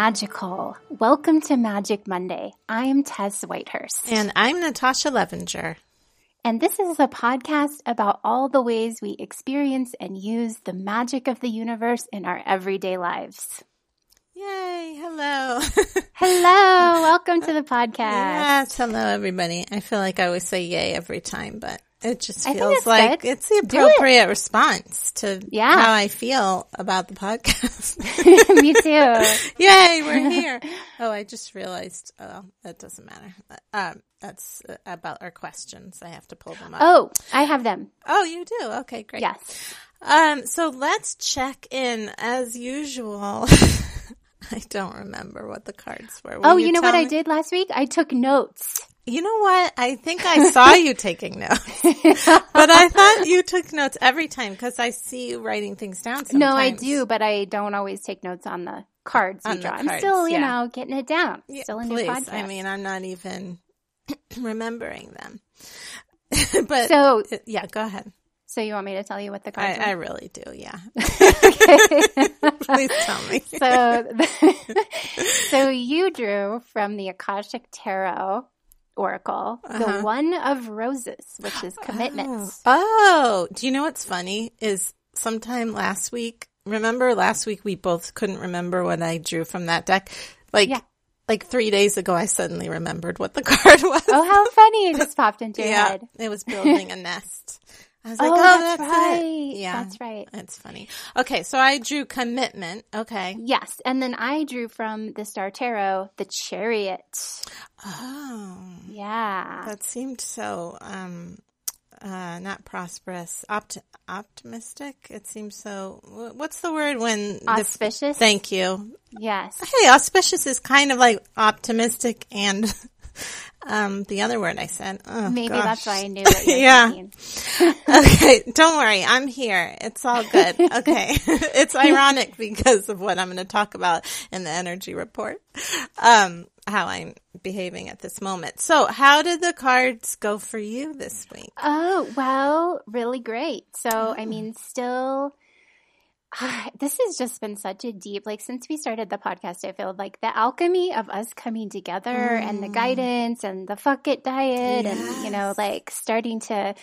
magical. Welcome to Magic Monday. I'm Tess Whitehurst. And I'm Natasha Levinger. And this is a podcast about all the ways we experience and use the magic of the universe in our everyday lives. Yay. Hello. hello. Welcome to the podcast. Yes. Hello, everybody. I feel like I always say yay every time, but it just feels like good. it's the appropriate it. response to yeah. how I feel about the podcast. Me too. Yay, we're here. Oh, I just realized, oh, that doesn't matter. Um, that's about our questions. I have to pull them up. Oh, I have them. Oh, you do? Okay, great. Yes. Um, so let's check in as usual. I don't remember what the cards were. Will oh, you, you know what me? I did last week? I took notes. You know what? I think I saw you taking notes, but I thought you took notes every time because I see you writing things down. Sometimes. No, I do, but I don't always take notes on the cards on we draw. Cards, I'm still, you yeah. know, getting it down. Yeah, still a please. podcast. I mean, I'm not even remembering them. but so, uh, yeah, go ahead. So you want me to tell you what the cards I, are? I really do, yeah. Please tell me. so, so you drew from the Akashic Tarot Oracle, uh-huh. the one of roses, which is commitments. Oh. oh, do you know what's funny? Is sometime last week, remember last week we both couldn't remember what I drew from that deck? Like, yeah. like three days ago, I suddenly remembered what the card was. Oh, how funny. It just popped into your yeah, head. It was building a nest. I was like, oh, oh that's, that's, right. It. Yeah. That's right. That's funny. Okay. So I drew commitment. Okay. Yes. And then I drew from the Star Tarot, the chariot. Oh. Yeah. That seemed so, um, uh, not prosperous, opt- optimistic. It seems so. What's the word when auspicious? thank you. Yes. Hey, auspicious is kind of like optimistic and um, the other word I said. Oh, Maybe gosh. that's why I knew what you yeah. okay, don't worry. I'm here. It's all good. Okay. it's ironic because of what I'm going to talk about in the energy report. Um, how I'm behaving at this moment. So, how did the cards go for you this week? Oh, well, really great. So, oh. I mean, still this has just been such a deep like since we started the podcast i feel like the alchemy of us coming together mm. and the mm. guidance and the fuck it diet yes. and you know like starting to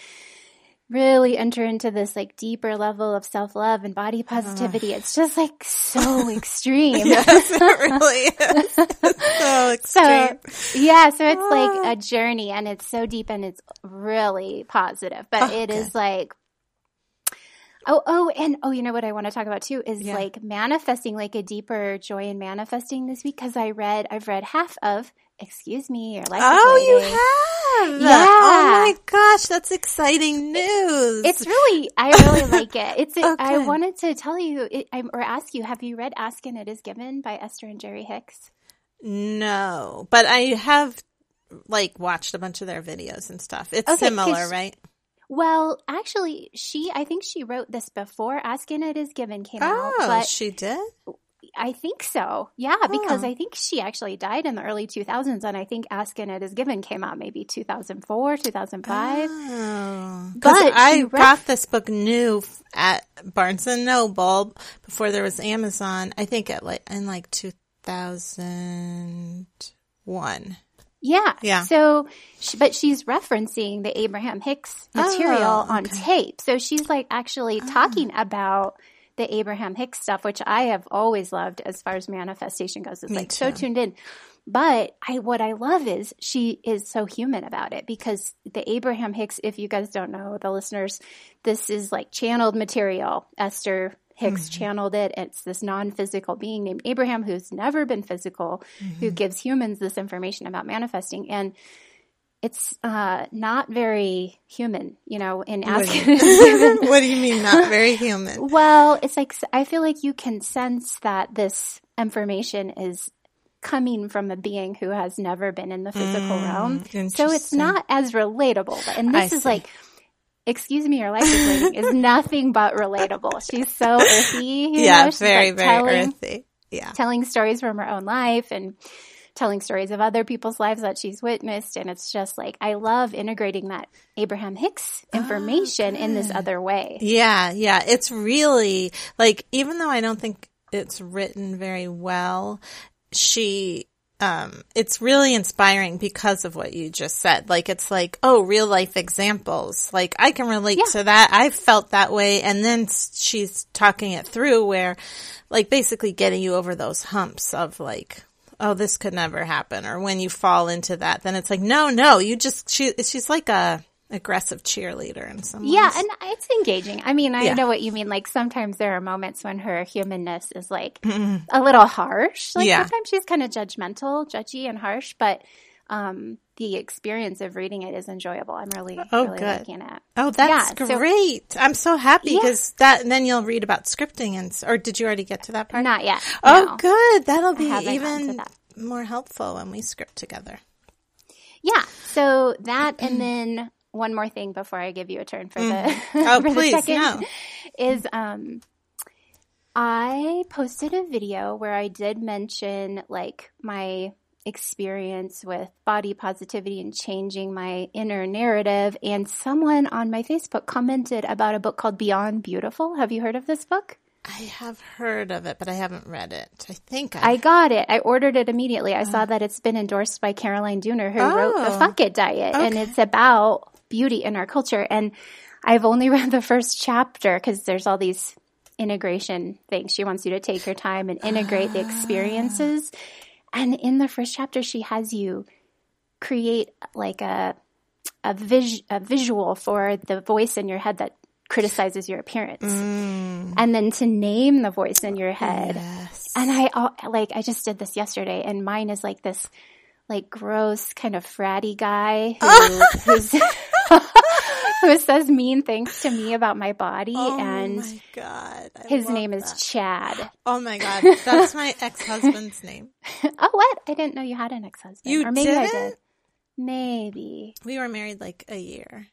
really enter into this like deeper level of self-love and body positivity uh. it's just like so extreme yes it really is so extreme so yeah so it's like a journey and it's so deep and it's really positive but oh, it good. is like Oh, oh, and oh, you know what I want to talk about too is yeah. like manifesting, like a deeper joy in manifesting this week because I read, I've read half of Excuse Me Your Life. Oh, you have? Oh yeah. Oh my gosh, that's exciting news. It's really, I really like it. It's. okay. I wanted to tell you it, or ask you, have you read Ask and It Is Given by Esther and Jerry Hicks? No, but I have like watched a bunch of their videos and stuff. It's okay, similar, right? Well, actually, she I think she wrote this before Ask and It Is Given came oh, out. but she did. I think so. Yeah, oh. because I think she actually died in the early 2000s, and I think Ask and It Is Given came out maybe 2004, 2005. Oh. But I ref- got this book new at Barnes and Noble before there was Amazon. I think at like in like 2001. Yeah. Yeah. So, she, but she's referencing the Abraham Hicks material oh, okay. on tape. So she's like actually oh. talking about the Abraham Hicks stuff, which I have always loved as far as manifestation goes. It's Me like too. so tuned in. But I, what I love is she is so human about it because the Abraham Hicks, if you guys don't know, the listeners, this is like channeled material. Esther Hicks mm-hmm. channeled it. It's this non physical being named Abraham who's never been physical, mm-hmm. who gives humans this information about manifesting. And it's uh, not very human, you know, in asking. what do you mean, not very human? well, it's like, I feel like you can sense that this information is coming from a being who has never been in the physical mm, realm. So it's not as relatable. And this I is see. like, excuse me, your life is waiting is nothing but relatable. She's so earthy. yeah, know? very, like very telling, earthy. Yeah. Telling stories from her own life and telling stories of other people's lives that she's witnessed. And it's just like, I love integrating that Abraham Hicks oh, information oh, in this other way. Yeah. Yeah. It's really like, even though I don't think it's written very well. She um, it's really inspiring because of what you just said. Like, it's like, oh, real life examples. Like, I can relate yeah. to that. I've felt that way. And then she's talking it through where, like, basically getting you over those humps of like, oh, this could never happen. Or when you fall into that, then it's like, no, no, you just, she, she's like a, aggressive cheerleader in some ways. Yeah, and it's engaging. I mean, I yeah. know what you mean. Like sometimes there are moments when her humanness is like mm-hmm. a little harsh. Like yeah. sometimes she's kind of judgmental, judgy and harsh, but um, the experience of reading it is enjoyable. I'm really, oh, really good. liking it. Oh, that's yeah, great. So, I'm so happy because yeah. that, and then you'll read about scripting and, or did you already get to that part? Not yet. Oh, no. good. That'll be even more helpful when we script together. Yeah. So that, and then one more thing before I give you a turn for mm. the oh for please the no. is um I posted a video where I did mention like my experience with body positivity and changing my inner narrative and someone on my Facebook commented about a book called Beyond Beautiful. Have you heard of this book? I have heard of it, but I haven't read it. I think I, I got it. I ordered it immediately. I saw that it's been endorsed by Caroline Dooner, who oh, wrote the oh. Fuck It Diet, okay. and it's about beauty in our culture. And I've only read the first chapter because there's all these integration things. She wants you to take your time and integrate the experiences. And in the first chapter, she has you create like a a, vis- a visual for the voice in your head that criticizes your appearance mm. and then to name the voice in your head yes. and i like i just did this yesterday and mine is like this like gross kind of fratty guy who, who says mean things to me about my body oh and my god I his name that. is chad. Oh my god that's my ex-husband's name. Oh what? I didn't know you had an ex-husband. You or maybe didn't? i did. Maybe. We were married like a year.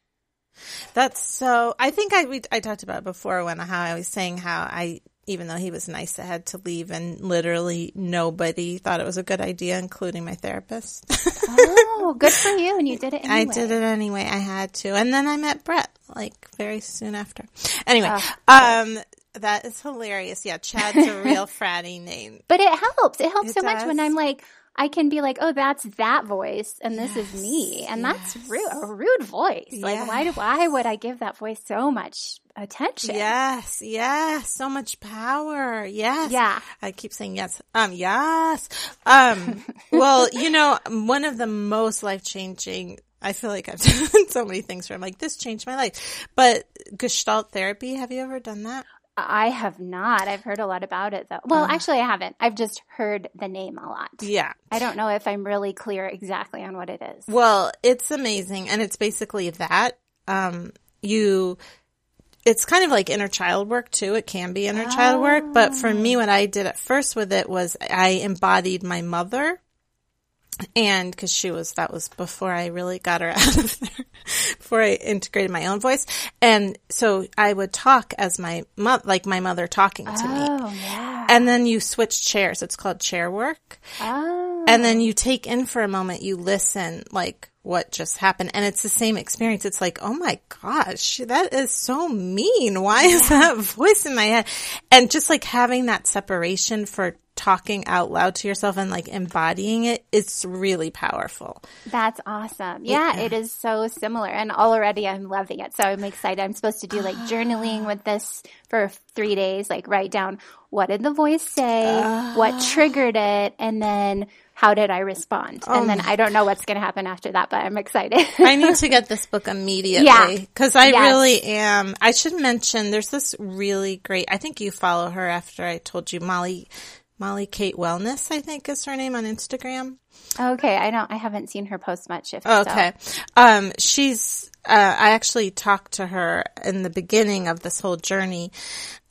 That's so i think i we, i talked about it before when how i was saying how i even though he was nice, I had to leave and literally nobody thought it was a good idea, including my therapist. oh, good for you. And you did it anyway. I did it anyway. I had to. And then I met Brett like very soon after. Anyway, oh, um, that is hilarious. Yeah, Chad's a real fratty name. But it helps. It helps it so does. much when I'm like, I can be like, oh, that's that voice, and this yes, is me, and yes. that's rude, a rude voice. Yes. Like, why? Do why would I give that voice so much attention? Yes, yes, so much power. Yes, yeah. I keep saying yes. Um, yes. Um, well, you know, one of the most life changing. I feel like I've done so many things where I'm like, this changed my life. But Gestalt therapy, have you ever done that? I have not. I've heard a lot about it though. Well, uh, actually I haven't. I've just heard the name a lot. Yeah. I don't know if I'm really clear exactly on what it is. Well, it's amazing and it's basically that um you it's kind of like inner child work too. It can be inner oh. child work, but for me ah. what I did at first with it was I embodied my mother and because she was that was before I really got her out of there, before I integrated my own voice, and so I would talk as my mother, like my mother talking to oh, me. Yeah. And then you switch chairs. It's called chair work. Oh. And then you take in for a moment. You listen, like what just happened, and it's the same experience. It's like, oh my gosh, that is so mean. Why is that voice in my head? And just like having that separation for talking out loud to yourself and like embodying it it's really powerful. That's awesome. Yeah, yeah, it is so similar. And already i'm loving it. So i'm excited. I'm supposed to do like journaling with this for three days like write down what did the voice say? What ah. triggered it? And then how did I respond? Oh. And then I don't know what's going to happen after that, but I'm excited. I need to get this book immediately. Yeah. Cause I yes. really am. I should mention there's this really great, I think you follow her after I told you Molly Molly Kate Wellness, I think is her name on Instagram. Okay, I don't. I haven't seen her post much. If okay, so. um, she's. Uh, I actually talked to her in the beginning of this whole journey.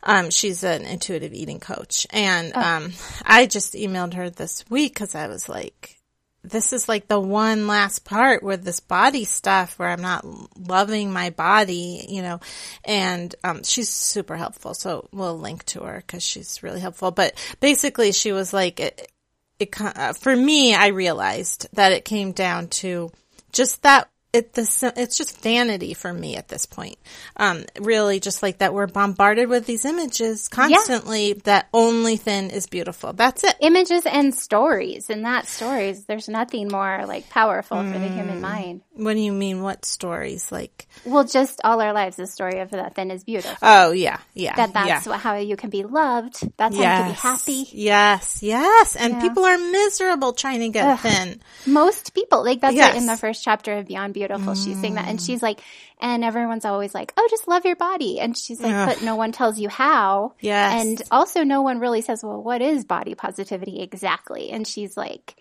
Um, she's an intuitive eating coach, and oh. um, I just emailed her this week because I was like, this is like the one last part with this body stuff where I'm not loving my body, you know, and, um, she's super helpful. So we'll link to her because she's really helpful. But basically she was like, it, it, uh, for me, I realized that it came down to just that it the it's just vanity for me at this point. Um, really, just like that, we're bombarded with these images constantly. Yeah. That only thin is beautiful. That's it. Images and stories, and that stories. There's nothing more like powerful mm. for the human mm. mind. What do you mean? What stories? Like, well, just all our lives, the story of that thin is beautiful. Oh yeah, yeah. That that's yeah. how you can be loved. That's yes. how you can be happy. Yes, yes. And yeah. people are miserable trying to get Ugh. thin. Most people, like that's yes. in the first chapter of Beyond Beauty beautiful. Mm. She's saying that. And she's like, and everyone's always like, oh, just love your body. And she's like, Ugh. but no one tells you how. Yes. And also no one really says, well, what is body positivity exactly? And she's like,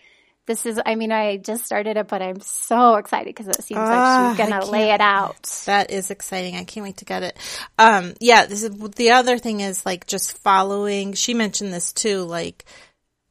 this is, I mean, I just started it, but I'm so excited because it seems like she's ah, going to lay it out. That is exciting. I can't wait to get it. Um, yeah, this is, the other thing is like just following, she mentioned this too, like,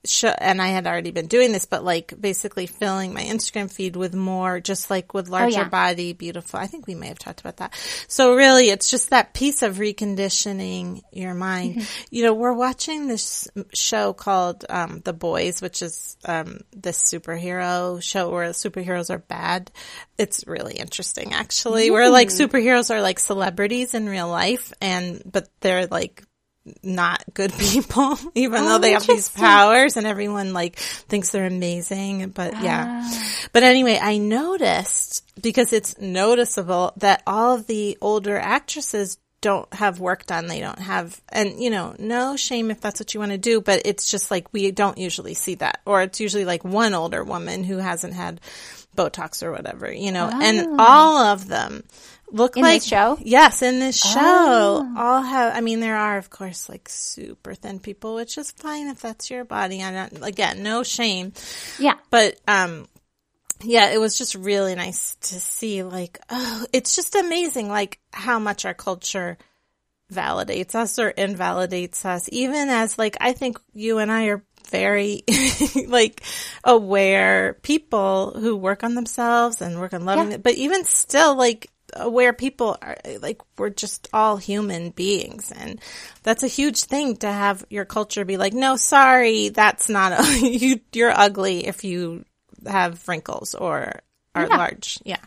show, and I had already been doing this, but like basically filling my Instagram feed with more, just like with larger oh, yeah. body, beautiful. I think we may have talked about that. So really, it's just that piece of reconditioning your mind. Mm-hmm. You know, we're watching this show called um, The Boys, which is um, this superhero show where superheroes are bad. It's really interesting, actually. Mm. Where like superheroes are like celebrities in real life, and but they're like not good people, even oh, though they have these powers and everyone like thinks they're amazing. But yeah. Ah. But anyway, I noticed because it's noticeable that all of the older actresses don't have work done. They don't have, and you know, no shame if that's what you want to do, but it's just like we don't usually see that. Or it's usually like one older woman who hasn't had Botox or whatever, you know, oh. and all of them look in like this show. Yes, in this show, oh. all have. I mean, there are of course like super thin people, which is fine if that's your body. I don't again, no shame. Yeah, but um, yeah, it was just really nice to see. Like, oh, it's just amazing, like how much our culture validates us or invalidates us, even as like I think you and I are very like aware people who work on themselves and work on loving yeah. it. But even still, like where people are like we're just all human beings. And that's a huge thing to have your culture be like no sorry that's not a, you you're ugly if you have wrinkles or are yeah. large. Yeah.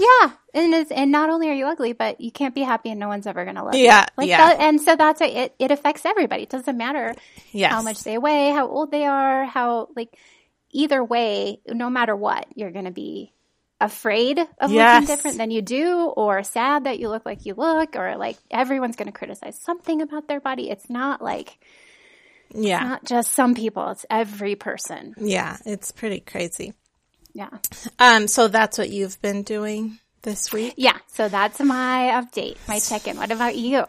Yeah. And it's, and not only are you ugly but you can't be happy and no one's ever gonna love yeah, you like yeah. that, and so that's a, it it affects everybody. It doesn't matter yes. how much they weigh how old they are how like either way no matter what you're gonna be afraid of yes. looking different than you do or sad that you look like you look or like everyone's going to criticize something about their body. It's not like, yeah, not just some people. It's every person. Yeah. It's pretty crazy. Yeah. Um, so that's what you've been doing this week? Yeah. So that's my update, my check in. What about you?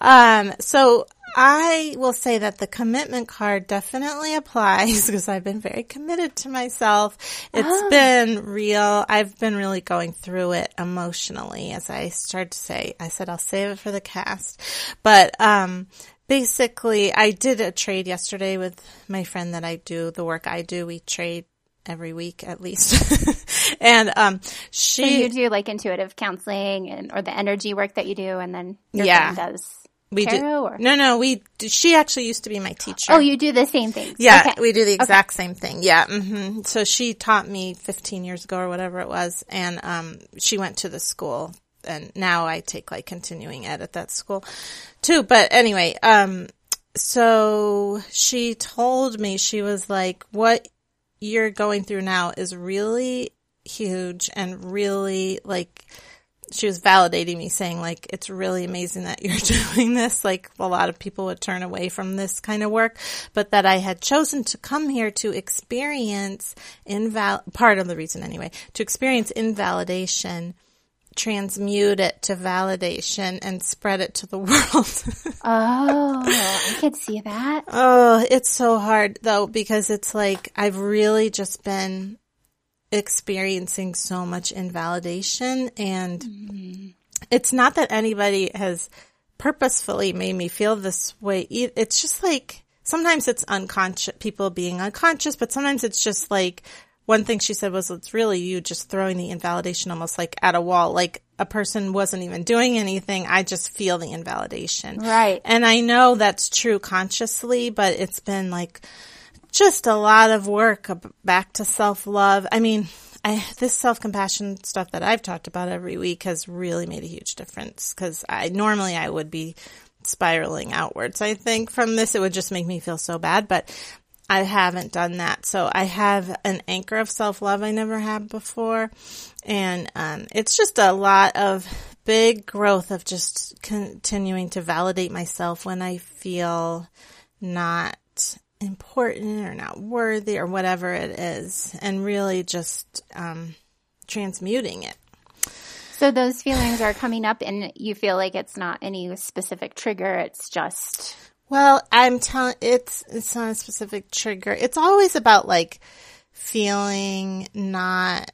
Um, so I will say that the commitment card definitely applies because I've been very committed to myself. It's oh. been real. I've been really going through it emotionally as I started to say, I said I'll save it for the cast. But, um, basically I did a trade yesterday with my friend that I do the work I do. We trade every week at least. and um she so you do like intuitive counseling and or the energy work that you do and then your yeah. friend does we do. Or? No, no, we, she actually used to be my teacher. Oh, you do the same thing. Yeah, okay. we do the exact okay. same thing. Yeah. Mm-hmm. So she taught me 15 years ago or whatever it was. And, um, she went to the school and now I take like continuing ed at that school too. But anyway, um, so she told me, she was like, what you're going through now is really huge and really like, she was validating me saying like it's really amazing that you're doing this. Like a lot of people would turn away from this kind of work but that I had chosen to come here to experience inval part of the reason anyway to experience invalidation transmute it to validation and spread it to the world. oh, I could see that. Oh, it's so hard though because it's like I've really just been experiencing so much invalidation and mm-hmm. it's not that anybody has purposefully made me feel this way. It's just like sometimes it's unconscious, people being unconscious, but sometimes it's just like one thing she said was it's really you just throwing the invalidation almost like at a wall. Like a person wasn't even doing anything. I just feel the invalidation. Right. And I know that's true consciously, but it's been like just a lot of work back to self love. I mean, I, this self compassion stuff that I've talked about every week has really made a huge difference because I normally I would be spiraling outwards. I think from this it would just make me feel so bad, but I haven't done that. So I have an anchor of self love I never had before. And, um, it's just a lot of big growth of just continuing to validate myself when I feel not important or not worthy or whatever it is, and really just um, transmuting it. So those feelings are coming up, and you feel like it's not any specific trigger. It's just well, I'm telling it's it's not a specific trigger. It's always about like feeling not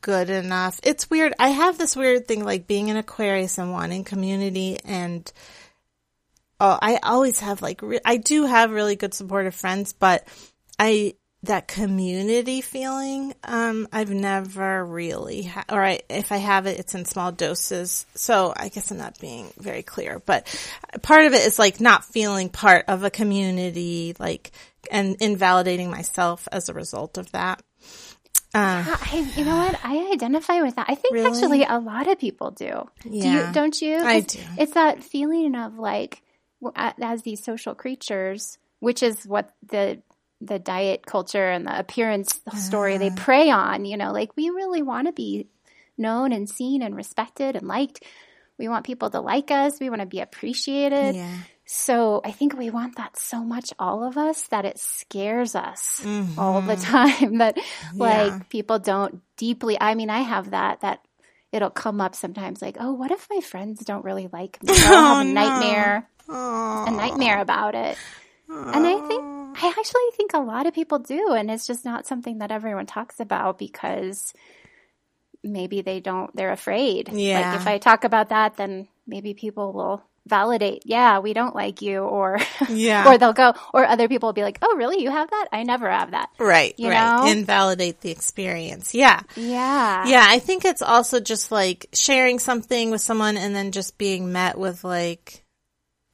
good enough. It's weird. I have this weird thing like being an Aquarius and wanting community and oh, I always have like, re- I do have really good supportive friends, but I, that community feeling, um, I've never really, ha- or I, if I have it, it's in small doses. So I guess I'm not being very clear, but part of it is like not feeling part of a community, like, and invalidating myself as a result of that. Uh, I, you know what? I identify with that. I think really? actually a lot of people do. Yeah. Do you, don't you? I do. It's that feeling of like, as these social creatures, which is what the the diet culture and the appearance story they prey on, you know, like we really want to be known and seen and respected and liked. We want people to like us. We want to be appreciated. Yeah. So I think we want that so much, all of us, that it scares us mm-hmm. all the time that like yeah. people don't deeply, I mean, I have that, that it'll come up sometimes like, oh, what if my friends don't really like me? I'll have a oh, nightmare Aww. a nightmare about it. Aww. And I think, I actually think a lot of people do. And it's just not something that everyone talks about because maybe they don't, they're afraid. Yeah. Like if I talk about that, then maybe people will validate, yeah, we don't like you, or yeah, or they'll go, or other people will be like, oh, really, you have that? I never have that. Right, you right. Know? Invalidate the experience. Yeah, yeah, yeah. I think it's also just like sharing something with someone and then just being met with like,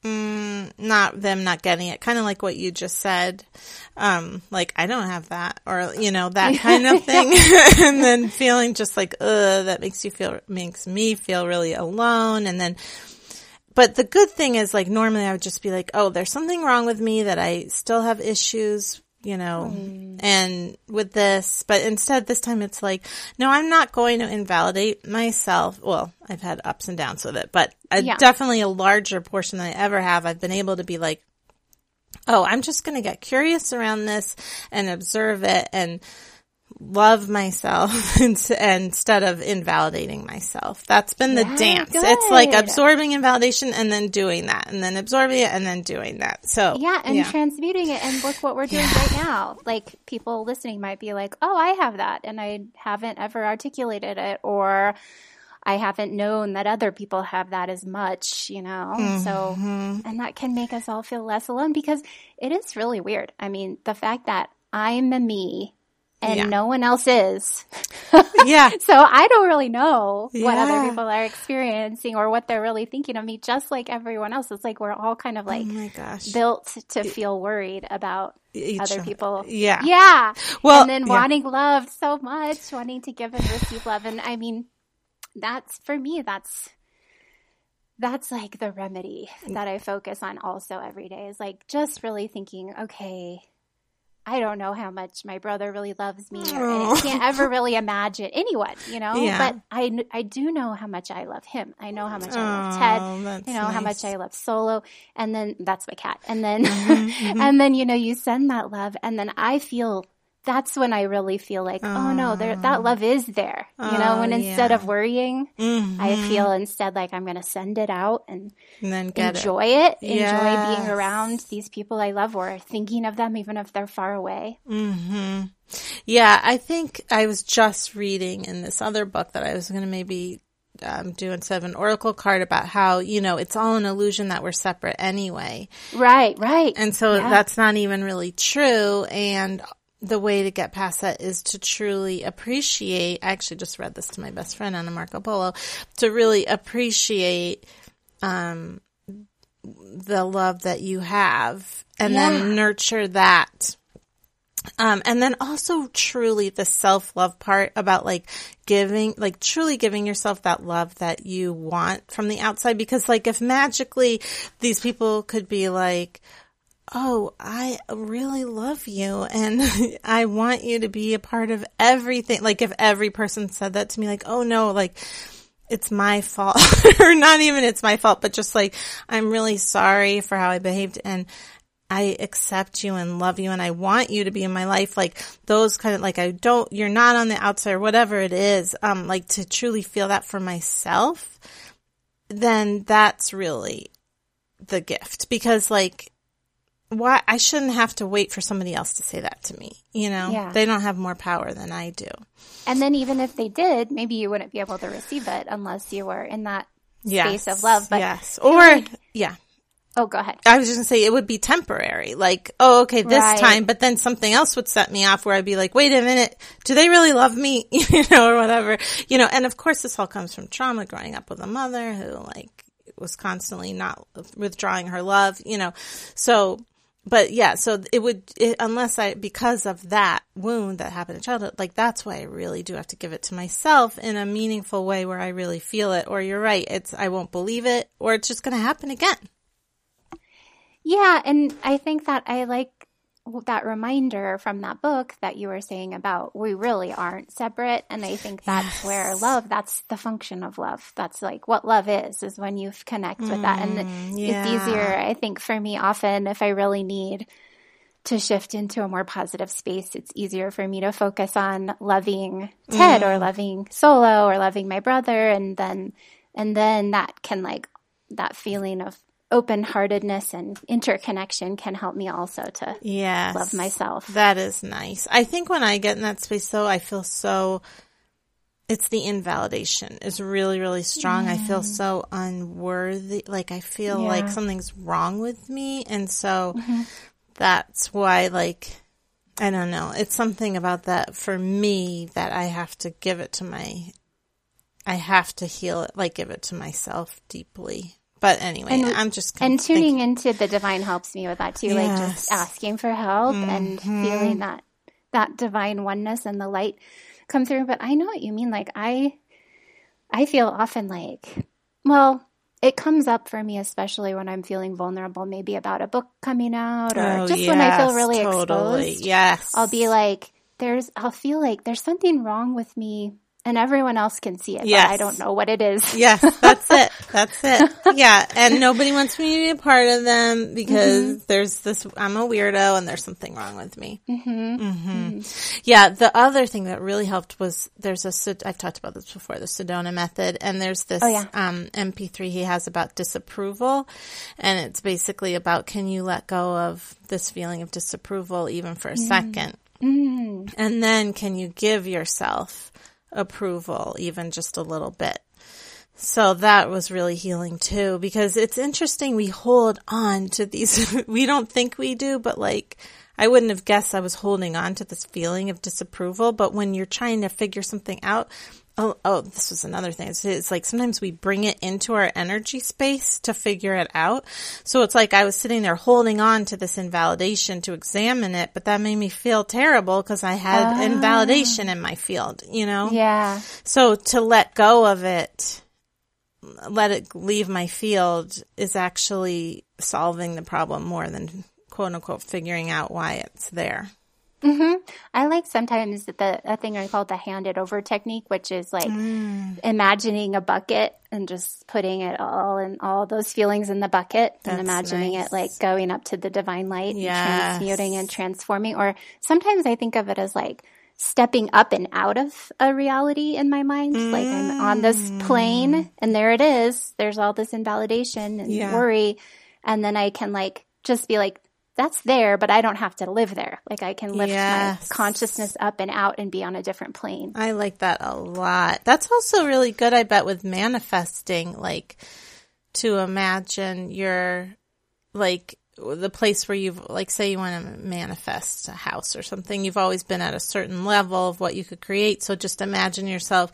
Mm, not them not getting it. Kind of like what you just said. Um, like I don't have that or, you know, that kind of thing. and then feeling just like, ugh, that makes you feel, makes me feel really alone. And then, but the good thing is like normally I would just be like, oh, there's something wrong with me that I still have issues you know, mm. and with this, but instead this time it's like, no, I'm not going to invalidate myself. Well, I've had ups and downs with it, but a, yeah. definitely a larger portion than I ever have. I've been able to be like, oh, I'm just going to get curious around this and observe it and love myself instead of invalidating myself. That's been the yeah, dance. Good. It's like absorbing invalidation and then doing that and then absorbing it and then doing that. So yeah, and yeah. transmuting it. And look what we're doing yeah. right now. Like people listening might be like, "Oh, I have that," and I haven't ever articulated it, or I haven't known that other people have that as much, you know? Mm-hmm. So, and that can make us all feel less alone because it is really weird. I mean, the fact that I'm a me and yeah. no one else is. yeah. So I don't really know yeah. what other people are experiencing or what they're really thinking of me, just like everyone else. It's like we're all kind of oh like oh built to feel worried about Each other other. people. Yeah. Yeah. Well, and then wanting yeah. love so much, wanting to give and receive love. And I mean, that's for me, that's that's like the remedy mm. that I focus on also every day is like just really thinking, okay, I don't know how much my brother really loves me, or, I can't ever really imagine anyone, you know. Yeah. But I, I do know how much I love him. I know how much I love Ted. You know nice. how much I love Solo, and then that's my cat. And then, mm-hmm, mm-hmm. and then you know you send that love, and then I feel that's when I really feel like, oh, oh no, there, that love is there. You oh, know, when instead yeah. of worrying, mm-hmm. I feel instead like I'm going to send it out and, and then enjoy it, it yes. enjoy being around these people I love or thinking of them even if they're far away. Mm-hmm. Yeah, I think I was just reading in this other book that I was going to maybe um, do instead of an oracle card about how you know it's all an illusion that we're separate anyway. Right, right. And so yeah. that's not even really true. And the way to get past that is to truly appreciate. I actually just read this to my best friend Anna Marco Polo to really appreciate um, the love that you have and yeah. then nurture that Um, and then also truly the self love part about like giving, like truly giving yourself that love that you want from the outside. Because like if magically these people could be like, Oh, I really love you and I want you to be a part of everything. Like if every person said that to me, like, Oh no, like, it's my fault or not even it's my fault, but just like, I'm really sorry for how I behaved and I accept you and love you and I want you to be in my life. Like those kind of like I don't, you're not on the outside or whatever it is. Um, like to truly feel that for myself, then that's really the gift because like why I shouldn't have to wait for somebody else to say that to me. You know, Yeah. they don't have more power than I do. And then even if they did, maybe you wouldn't be able to receive it unless you were in that Yes. space of love. But yes. Or, like- yeah. oh, go ahead. I was just gonna say it would be temporary. Like, oh, okay, this Right. time, but then something else would set me off where I'd be like, wait a minute, do they really love me? you know, or whatever. You know, and of course this all comes from trauma growing up with a mother who like was constantly not withdrawing her love, you know. So, but yeah, so it would, it, unless I, because of that wound that happened in childhood, like that's why I really do have to give it to myself in a meaningful way where I really feel it. Or you're right, it's, I won't believe it, or it's just going to happen again. Yeah, and I think that I like that reminder from that book that you were saying about we really aren't separate and I think that's where love that's the function of love. That's like what love is is when you connect with that. And mm, it's easier I think for me often if I really need to shift into a more positive space, it's easier for me to focus on loving Ted or mm. loving Solo or loving my brother and then and then that can like that feeling of open heartedness and interconnection can help me also to Yes. love myself. That is nice. I think when I get in that space though, I feel so, it's the invalidation is really, really strong. I feel mm. so unworthy. Like I feel Yeah. like something's wrong with me. And so mm-hmm. that's why like, I don't know. It's something about that for me that I have to give it to my, I have to heal it, like give it to myself deeply. But anyway, And- I'm just And tuning into the divine helps me with that too, like Yes. Mm-hmm. just asking for help and feeling that that divine oneness and the light come through. But I know what you mean. Like I I feel often like well, it comes up for me especially when I'm feeling vulnerable, maybe about a book coming out or Oh, just when I feel really totally. exposed. Yes. I'll be like, there's, I'll feel like there's something wrong with me and everyone else can see it, Yes. but I don't know what it is. Yes, that's it. That's it. Yeah. And nobody wants me to be a part of them because Mm-hmm. there's this, I'm a weirdo and there's something wrong with me. Mm-hmm. Yeah. The other thing that really helped was there's a, I've talked about this before, the Sedona method. And there's this, Oh, yeah. um, MP3 he has about disapproval. And it's basically about can you let go of this feeling of disapproval even for a second? And then can you give yourself approval, even just a little bit? So that was really healing too, because it's interesting. We hold on to these, we don't think we do, but like, I wouldn't have guessed I was holding on to this feeling of disapproval. But when you're trying to figure something out, oh, oh, this was another thing. It's, it's like sometimes we bring it into our energy space to figure it out. So it's like I was sitting there holding on to this invalidation to examine it, but that made me feel terrible because I had ah. invalidation in my field, you know? Yeah. So to let go of it, let it leave my field is actually solving the problem more than quote unquote figuring out why it's there. Mm-hmm. I like sometimes the a thing I call the hand it over technique, which is like mm. imagining a bucket and just putting it all and all those feelings in the bucket and imagining nice. it like going up to the divine light Yes. and transmuting and transforming. Or sometimes I think of it as like stepping up and out of a reality in my mind. Like I'm on this plane mm. and there it is. There's all this invalidation and Yeah. worry. And then I can like just be like, that's there, but I don't have to live there. Like I can lift Yes. my consciousness up and out and be on a different plane. I like that a lot. That's also really good, I bet, with manifesting, like to imagine your, like, the place where you've, like, say you want to manifest a house or something, you've always been at a certain level of what you could create. So just imagine yourself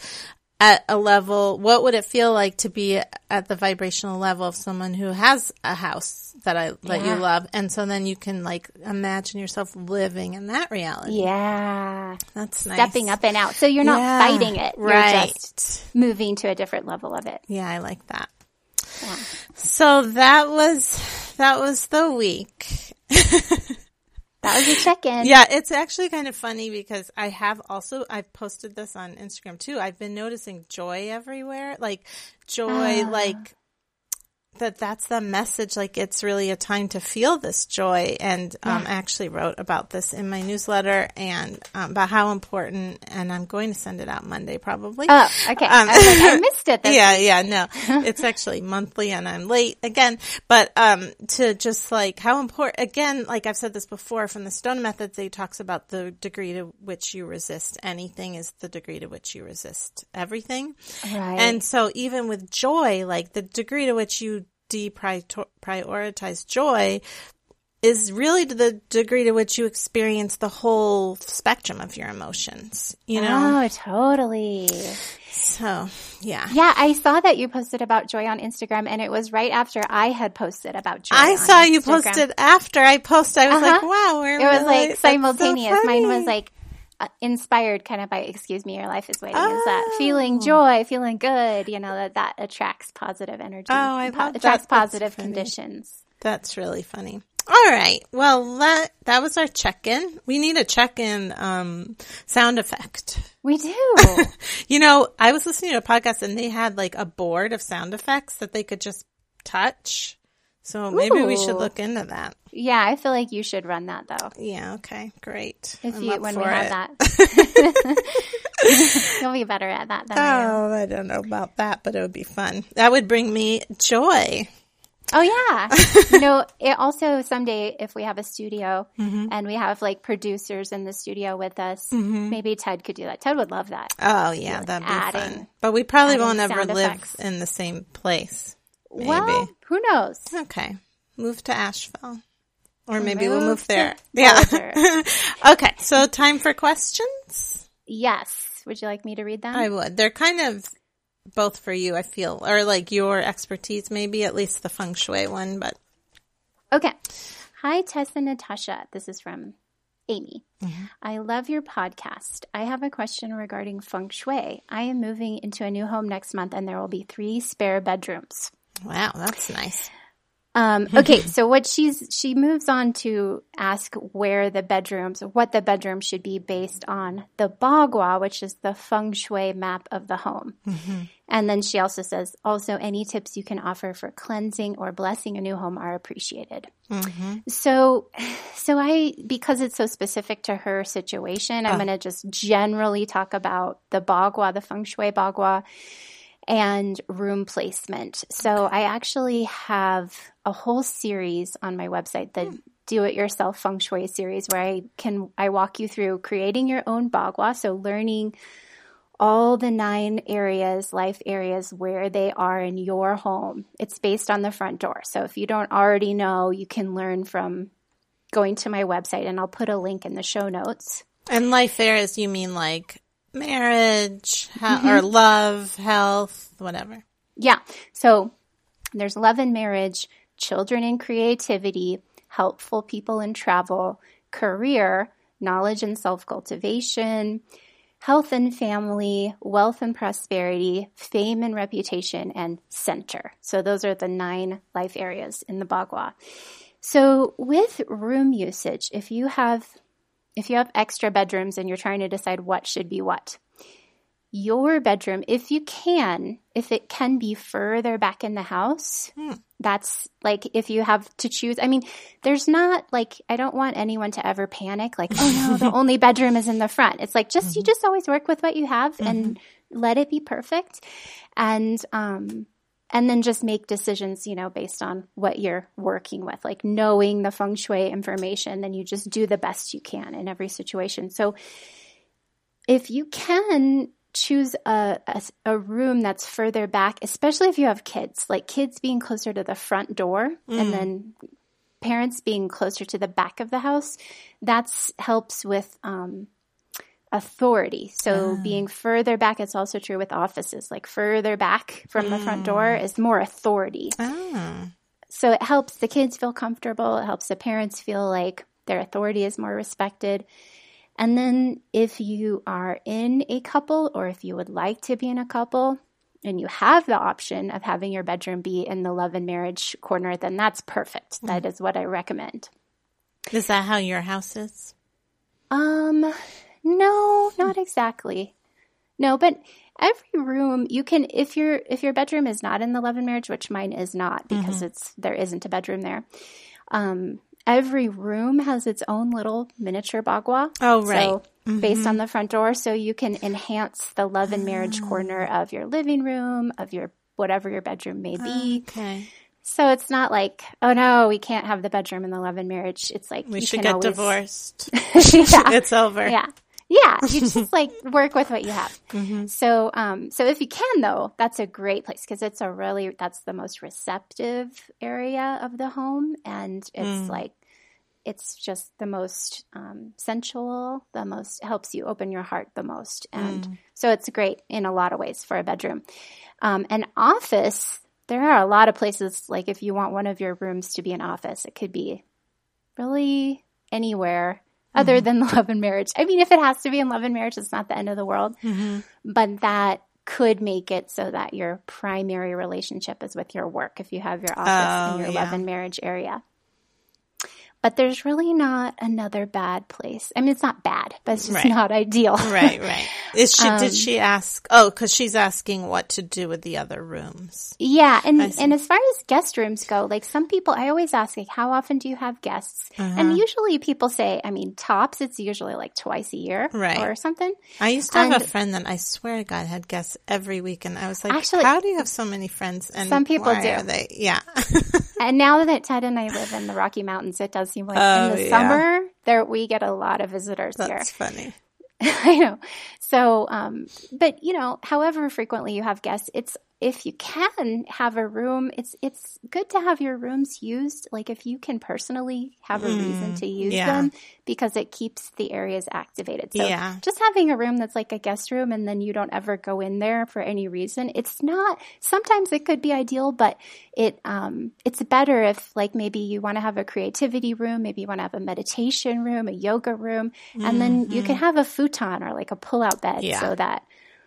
at a level, what would it feel like to be at the vibrational level of someone who has a house that I that Yeah. you love, and so then you can like imagine yourself living in that reality. Yeah. That's nice. Stepping up and out. So you're not Yeah, fighting it. right? You're just moving to a different level of it. Yeah, I like that. Yeah. So that was that was the week. That was a check in. Yeah, it's actually kind of funny because I have also I've posted this on Instagram too. I've been noticing joy everywhere, like joy, Ah. like that. That's the message. Like it's really a time to feel this joy. And um, I actually wrote about this in my newsletter and um, about how important. And I'm going to send it out Monday probably. Oh, okay. Um, I, like, I missed it. Yeah, yeah, no. It's actually monthly and I'm late again. But um to just like how important again, like I've said this before from the Sedona method, they talks about the degree to which you resist anything is the degree to which you resist everything. Right. And so even with joy, like the degree to which you deprioritize joy is really to the degree to which you experience the whole spectrum of your emotions, you know? Oh, totally. So, yeah. Yeah, I saw that you posted about joy on Instagram, and it was right after I had posted about joy. I saw you Instagram. posted after I posted. I was like, Uh-huh. wow, we're It was really- like that's so simultaneous. Mine was like uh, inspired kind of by "Excuse Me, Your Life Is Waiting." Is that Oh. feeling joy, feeling good? You know that that attracts positive energy. Oh, I po- that. attracts That's positive funny. conditions. That's really funny. All right. Well, that, that was our check-in. We need a check-in, um, sound effect. We do. You know, I was listening to a podcast and they had like a board of sound effects that they could just touch. So maybe we should look into that. Yeah, I feel like you should run that though. Yeah. Okay. Great. If I'm you when we for have that, you'll be better at that than I am. Oh, I don't know about that, but it would be fun. That would bring me joy. Oh yeah. you know, it also someday if we have a studio Mm-hmm. and we have like producers in the studio with us, maybe Ted could do that. Ted would love that. Oh yeah, that'd be adding- fun. But we probably won't ever live effects. in the same place. Maybe. Well, who knows? okay. Move to Asheville. Or maybe we'll Move move to there. Yeah. Okay. So time for questions? Yes. Would you like me to read them? I would. They're kind of both for you, I feel, or like your expertise, maybe at least the feng shui one, but Okay. Hi, Tess and Natasha. This is from Amy. Mm-hmm. I love your podcast. I have a question regarding feng shui. I am moving into a new home next month and there will be three spare bedrooms. wow, that's nice. Um, okay, so what she's she moves on to ask where the bedrooms, what the bedroom should be based on the Bagua, which is the feng shui map of the home. Mm-hmm. And then she also says, also any tips you can offer for cleansing or blessing a new home are appreciated. Mm-hmm. So, so I because it's so specific to her situation, I'm uh. going to just generally talk about the Bagua, the feng shui Bagua and room placement. So I actually have a whole series on my website, the hmm. do it yourself feng shui series where I can I walk you through creating your own bagua, so learning all the nine areas, life areas where they are in your home. It's based on the front door. So if you don't already know, you can learn from going to my website and I'll put a link in the show notes. And life areas, you mean like marriage he- or mm-hmm. love, health, whatever. Yeah. So there's love and marriage, children and creativity, helpful people and travel, career, knowledge and self cultivation, health and family, wealth and prosperity, fame and reputation, and center. So those are the nine life areas in the Bagua. So with room usage, if you have if you have extra bedrooms and you're trying to decide what should be what, your bedroom, if you can, if it can be further back in the house, hmm. that's like if you have to choose. I mean, there's not like, I don't want anyone to ever panic, like, oh no, the only bedroom is in the front. It's like just, you mm-hmm. just always work with what you have and mm-hmm. let it be perfect. And, um, and then just make decisions, you know, based on what you're working with, like knowing the feng shui information, then you just do the best you can in every situation. So if you can choose a, a, a room that's further back, especially if you have kids, like kids being closer to the front door and then parents being closer to the back of the house, that's helps with, um, authority. So ah. being further back, it's also true with offices, like further back from the front door mm. is more authority. Oh. So it helps the kids feel comfortable. It helps the parents feel like their authority is more respected. And then if you are in a couple or if you would like to be in a couple and you have the option of having your bedroom be in the love and marriage corner, then that's perfect. Mm. That is what I recommend. Is that how your house is? Um, no, not exactly. No, but every room you can if your if your bedroom is not in the love and marriage, which mine is not because mm-hmm. it's there isn't a bedroom there. Um, every room has its own little miniature bagua. Oh, right. So based on mm-hmm. the front door, so you can enhance the love and marriage corner ah. of your living room, of your whatever your bedroom may be. Okay. So it's not like, oh no, we can't have the bedroom in the love and marriage. It's like We should can get always- divorced. yeah. it's over. Yeah. Yeah. You just like work with what you have. Mm-hmm. So, um, so if you can though, that's a great place because it's a really, that's the most receptive area of the home. And it's Mm. like, it's just the most, um, sensual, the most helps you open your heart the most. And Mm. so it's great in a lot of ways for a bedroom. Um, an office, there are a lot of places, like if you want one of your rooms to be an office, it could be really anywhere other mm-hmm. than the love and marriage. I mean, if it has to be in love and marriage, it's not the end of the world, mm-hmm. but that could make it so that your primary relationship is with your work if you have your office Oh, in your yeah. love and marriage area. But there's really not another bad place. I mean, it's not bad, but it's just Right. not ideal. Right, right. Is she? Um, did she ask? Oh, because she's asking what to do with the other rooms. Yeah, and and as far as guest rooms go, like some people, I always ask, like, how often do you have guests? Uh-huh. And usually people say, I mean, tops, it's usually like twice a year, Right. or something. I used to have a friend that I swear to God had guests every week, and I was like, Actually- "How do you have so many friends?" And Some people do. They? Yeah. And now that Ted and I live in the Rocky Mountains, it does seem like Oh, in the yeah. summer there we get a lot of visitors here. That's funny. I know. So, um, but you know, however frequently you have guests, it's if you can have a room, it's it's good to have your rooms used. Like if you can personally have a reason to use Mm, yeah. them, because it keeps the areas activated. So Yeah. just having a room that's like a guest room, and then you don't ever go in there for any reason, it's not. Sometimes it could be ideal, but it um, it's better if like maybe you want to have a creativity room, maybe you want to have a meditation room, a yoga room, and then you can have a futon or like a pull out bed Mm-hmm. Yeah. so that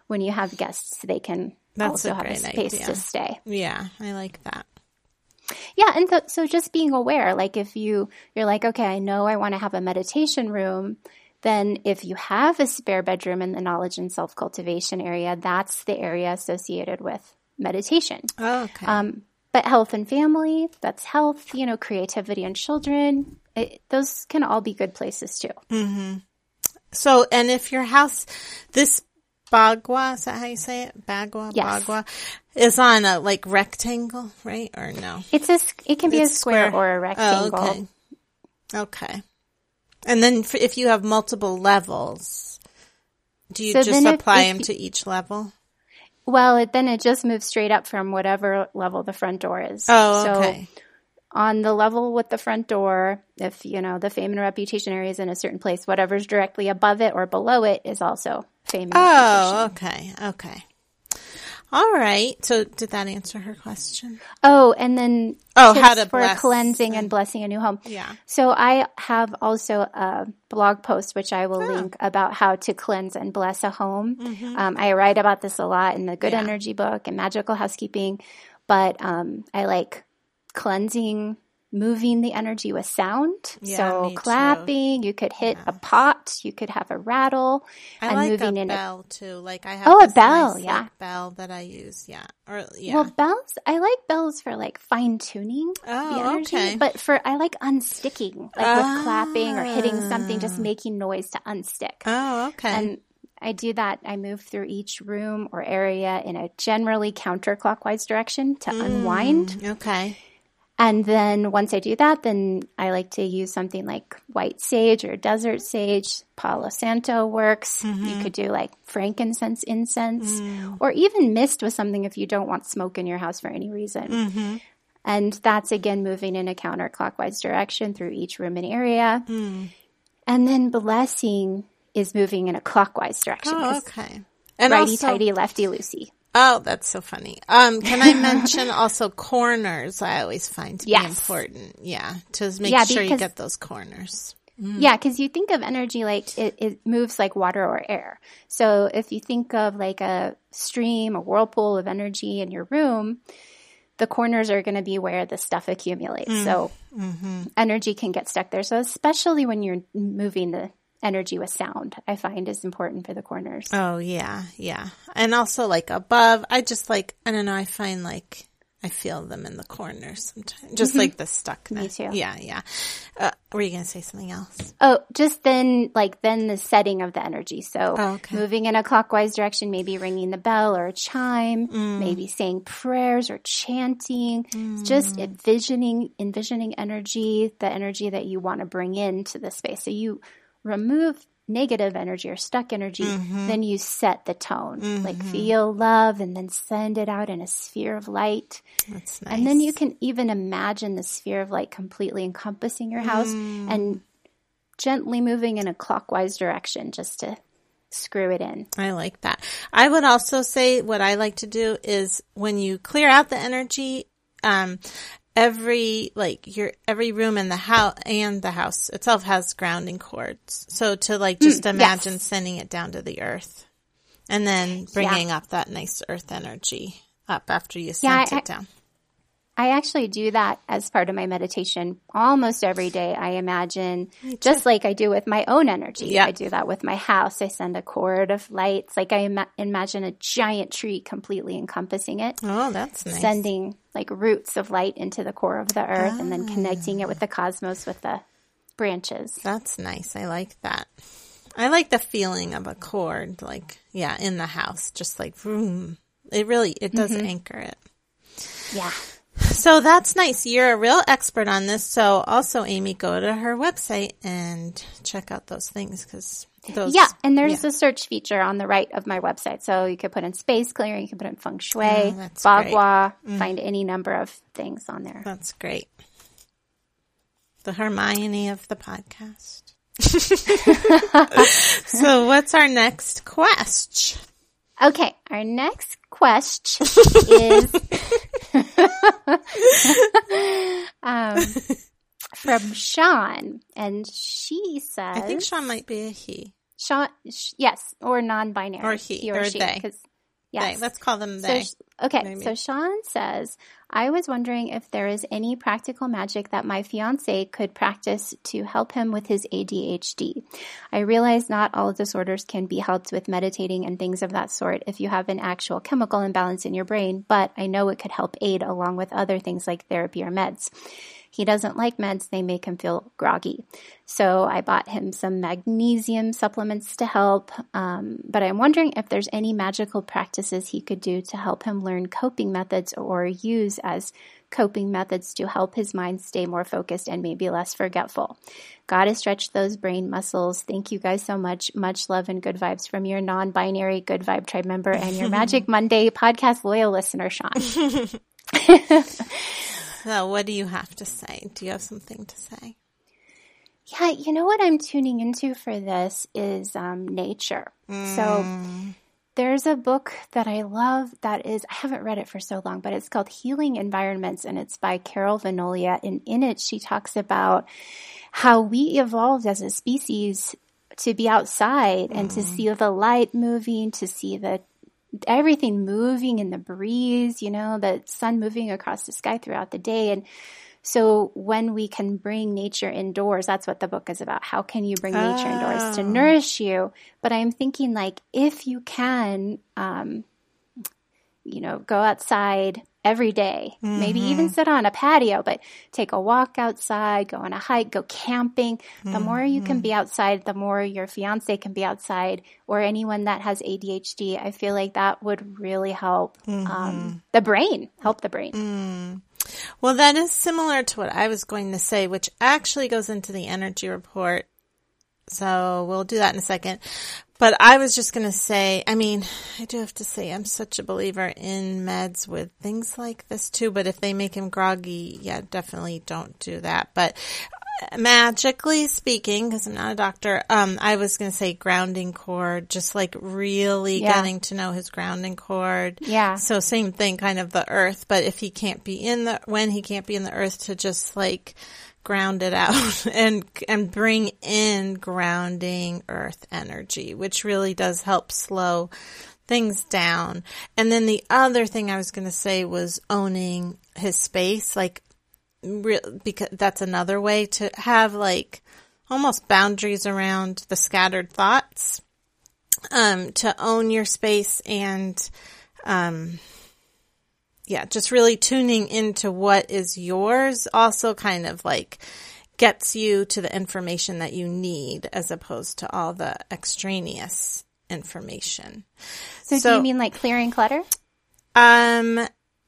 when you have guests, they can That's also a have a great space idea. to stay. Yeah, I like that. Yeah, and th- so just being aware, like if you you're like, okay, I know I want to have a meditation room, then if you have a spare bedroom in the knowledge and self cultivation area, that's the area associated with meditation. Oh, okay. Um, but health and family, that's health, you know, creativity and children, it, those can all be good places too. Hmm. so, and if your house, this bagua, is that how you say it? Bagua, Yes. bagua, is on a like rectangle, right? Or no? It's a, it can be It's a square, square. or a oh, rectangle. Oh, okay. Okay. And then if you have multiple levels, do you So just apply if them to each level? Well, it, then it just moves straight up from whatever level the front door is. Oh, So okay. On the level with the front door, if you know the fame and reputation area is in a certain place, whatever's directly above it or below it is also fame and Oh, okay. Okay. All right. So did that answer her question? Oh, and then Oh, how to for bless cleansing and blessing a new home. Yeah. So I have also a blog post which I will link about how to cleanse and bless a home. Um, I write about this a lot in the Good Mm-hmm. Yeah. Energy book and Magical Housekeeping, but um, I like cleansing, moving the energy with sound. Yeah, so me too. clapping, you could hit a pot, you could have a rattle, I and like moving a in bell too. Like I have Oh, a bell, nice, yeah. like, bell that I use. Yeah. Or yeah. Well, bells. I like bells for like fine tuning Oh, the energy, okay. but for I like unsticking, like with clapping or hitting something, just ah. making noise to unstick. oh, okay. And I do that. I move through each room or area in a generally counterclockwise direction to hmm, unwind. okay. And then once I do that, then I like to use something like white sage or desert sage. Palo Santo works. You mm-hmm. could do like frankincense incense mm. or even mist with something if you don't want smoke in your house for any reason. Mm-hmm. And that's again moving in a counterclockwise direction through each room and area. Mm. And then blessing is moving in a clockwise direction. Oh, okay. And righty also, tighty, lefty loosey. Oh, that's so funny. Um, can I mention also corners? I always find to Yes. be important. Yeah, to make Yeah, sure you get those corners. Mm. Yeah, because you think of energy like it, it moves like water or air. So if you think of like a stream, a whirlpool of energy in your room, the corners are going to be where the stuff accumulates. So mm-hmm. Mm-hmm. energy can get stuck there. So especially when you're moving the energy with sound, I find is important for the corners. Oh yeah, yeah. And also like above, I just like I don't know. I find like I feel them in the corners sometimes, just like the stuckness. Mm-hmm. Me too. Yeah, yeah. Uh, were you gonna say something else? Oh, just then, like then the setting of the energy. So Oh, okay. moving in a clockwise direction, maybe ringing the bell or a chime, Mm. maybe saying prayers or chanting, Mm. just envisioning, envisioning energy, the energy that you want to bring into the space. So you remove negative energy or stuck energy, Mm-hmm. then you set the tone, like feel love and then send it out in a sphere of light. That's nice. And then you can even imagine the sphere of light completely encompassing your house Mm. and gently moving in a clockwise direction just to screw it in. I like that. I would also say what I like to do is when you clear out the energy, um, every like your every room in the house and the house itself has grounding cords. So to like mm, just imagine sending it down to the earth, and then bringing up that nice earth energy up after you Yeah, sent I- it down. I actually do that as part of my meditation almost every day. I imagine just like I do with my own energy. Yeah. I do that with my house. I send a cord of lights. Like I ima- imagine a giant tree completely encompassing it. Oh, that's nice. sending like roots of light into the core of the earth and then connecting it with the cosmos with the branches. That's nice. I like that. I like the feeling of a cord, like yeah, in the house, just like vroom. It really it does Mm-hmm. anchor it. Yeah. So that's nice. You're a real expert on this. So also, Amy, go to her website and check out those things because those. Yeah, and there's a search feature on the right of my website. So you could put in space clearing, you could put in feng shui, Oh, bagua, mm-hmm. find any number of things on there. That's great. The Hermione of the podcast. so what's our next quest? Okay, our next quest is um, from Sean, and she says, I think Sean might be a he. Sean, sh- yes, or non-binary, Or he, or she, they. 'Cause- They. Let's call them So, they. sh- okay, Maybe. so Sean says, I was wondering if there is any practical magic that my fiance could practice to help him with his ADHD. I realize not all disorders can be helped with meditating and things of that sort if you have an actual chemical imbalance in your brain, but I know it could help aid along with other things like therapy or meds. He doesn't like meds, they make him feel groggy. So I bought him some magnesium supplements to help. Um, but I'm wondering if there's any magical practices he could do to help him learn coping methods or use as coping methods to help his mind stay more focused and maybe less forgetful. Gotta stretch those brain muscles. Thank you guys so much. Much love and good vibes from your non binary Good Vibe Tribe member and your Magic Monday podcast loyal listener, Sean. So what do you have to say? Do you have something to say? Yeah, you know what I'm tuning into for this is um, nature. So there's a book that I love that is, I haven't read it for so long, but it's called Healing Environments and it's by Carol Venolia. And in it, she talks about how we evolved as a species to be outside and to see the light moving, to see the everything moving in the breeze, you know, the sun moving across the sky throughout the day. And so when we can bring nature indoors, that's what the book is about. How can you bring nature indoors to nourish you? But I'm thinking like if you can, um, you know, go outside every day, maybe even mm-hmm. sit on a patio, but take a walk outside, go on a hike, go camping. The mm-hmm. more you can be outside, the more your fiance can be outside or anyone that has ADHD. I feel like that would really help, um, mm-hmm. the brain, help the brain. Mm. Well, that is similar to what I was going to say, which actually goes into the energy report. So we'll do that in a second. But I was just going to say, I mean, I do have to say I'm such a believer in meds with things like this too, but if they make him groggy, yeah, definitely don't do that. But magically speaking, because I'm not a doctor, um, I was going to say grounding cord, just like really Yeah. getting to know his grounding cord. Yeah. So same thing, kind of the earth, but if he can't be in the, when he can't be in the earth to just like ground it out and, and bring in grounding earth energy, which really does help slow things down. And then the other thing I was going to say was owning his space, like because that's another way to have like almost boundaries around the scattered thoughts um to own your space and um yeah just really tuning into what is yours also kind of like gets you to the information that you need as opposed to all the extraneous information So, do you mean like clearing clutter? um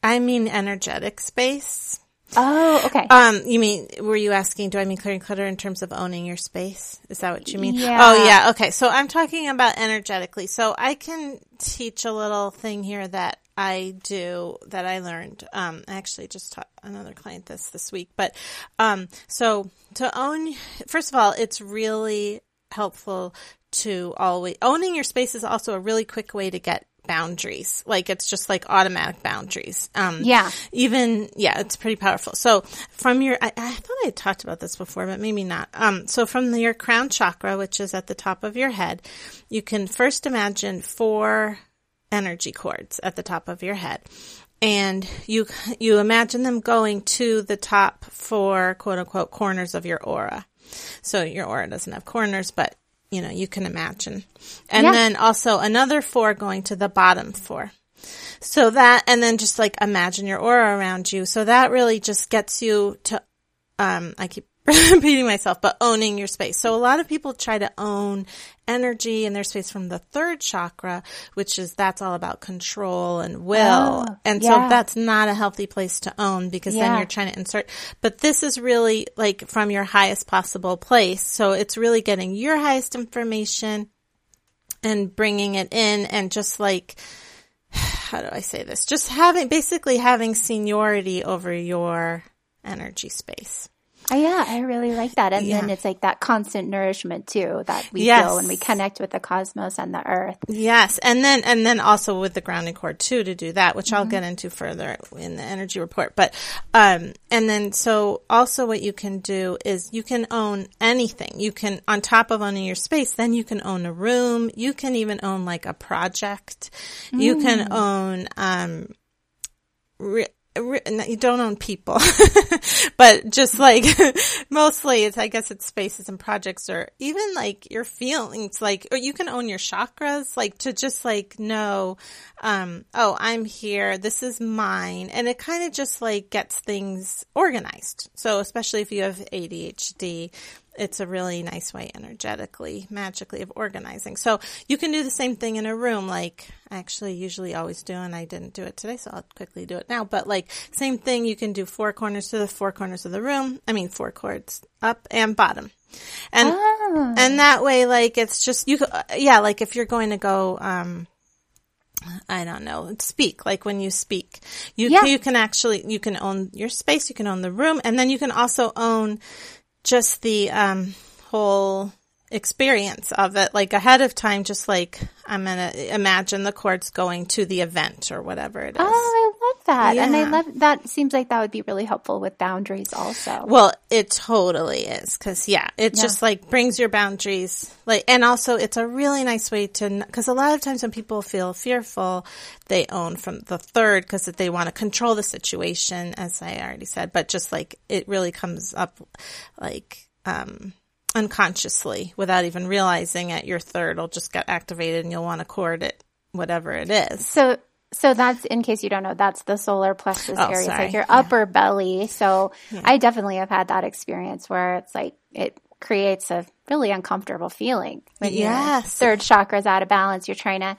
i mean energetic space Oh, okay. Um, you mean, were you asking, do I mean clearing clutter in terms of owning your space? Is that what you mean? Yeah. Oh, yeah. Okay. So I'm talking about energetically. So I can teach a little thing here that I do that I learned. Um, I actually just taught another client this this week, but, um, so to own, first of all, it's really helpful to always, owning your space is also a really quick way to get boundaries. Like it's just like automatic boundaries. Um, Yeah. even yeah it's pretty powerful so from your I, I thought i had talked about this before but maybe not um so from your crown chakra which is at the top of your head you can first imagine four energy cords at the top of your head and you you imagine them going to the top four quote unquote corners of your aura so your aura doesn't have corners but you know you can imagine and Yeah. then also another four going to the bottom four so that, and then just like imagine your aura around you. So that really just gets you to, um, I keep repeating myself, but owning your space. So a lot of people try to own energy in their space from the third chakra, which is that's all about control and will. Oh, and yeah. so that's not a healthy place to own because then you're trying to insert, but this is really like from your highest possible place. So it's really getting your highest information and bringing it in and just like, how do I say this? Just having, basically having seniority over your energy space. Oh, yeah, I really like that. And then it's like that constant nourishment too that we Yes. feel when we connect with the cosmos and the earth. Yes. And then, and then also with the grounding cord too to do that, which Mm-hmm. I'll get into further in the energy report. But, um, and then so also what you can do is you can own anything. You can, on top of owning your space, then you can own a room. You can even own like a project. You can Mm. own, um, re- you don't own people, but just like mostly it's, I guess it's spaces and projects or even like your feelings, like, or you can own your chakras, like to just like know, um, oh, I'm here. This is mine. And it kind of just like gets things organized. So especially if you have ADHD, it's a really nice way energetically, magically of organizing. So you can do the same thing in a room, like I actually usually always do, and I didn't do it today, so I'll quickly do it now. But like same thing, you can do four corners to the four corners of the room. I mean, four cords up and bottom. And, Ah. and that way, like it's just, you, yeah, like if you're going to go, um, I don't know, speak, like when you speak, you, Yeah. you can actually, you can own your space, you can own the room, and then you can also own just the, um, whole experience of it, like ahead of time, just like I'm gonna imagine the cords going to the event or whatever it is. Oh, I love that. And I love that seems like that would be really helpful with boundaries also. Well, it totally is because yeah, it Yeah. just like brings your boundaries like, and also it's a really nice way to because a lot of times when people feel fearful, they own from the third because they want to control the situation, as I already said. But just like it really comes up like um unconsciously without even realizing it, your third will just get activated and you'll want to cord it, whatever it is. So so that's in case you don't know, that's the solar plexus Oh, area. It's like your Yeah. upper belly. So I definitely have had that experience where it's like it creates a really uncomfortable feeling when your Yes. third chakra is out of balance. You're trying to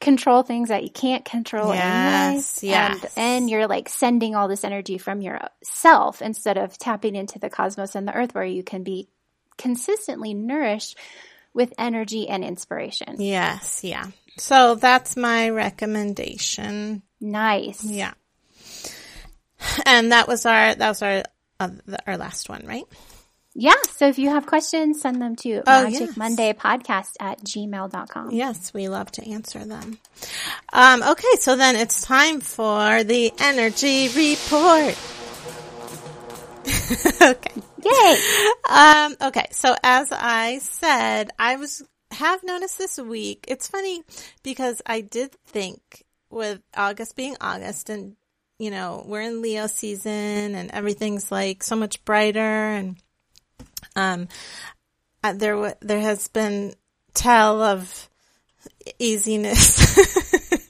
control things that you can't control anyway. Yes, yes. And and you're like sending all this energy from yourself instead of tapping into the cosmos and the earth where you can be consistently nourished with energy and inspiration. Yes, yeah. So that's my recommendation. Nice. Yeah. And that was our that was our uh, the- our last one, right? Yeah. So if you have questions, send them to Oh, Magic yes. Monday Podcast at gmail.com. Yes, we love to answer them. Um, okay, so then it's time for the energy report. okay. Yay! Um, okay, so as I said, I was have noticed this week. It's funny because I did think with August being August and you know, we're in Leo season and everything's like so much brighter and um uh, there there has been tell of easiness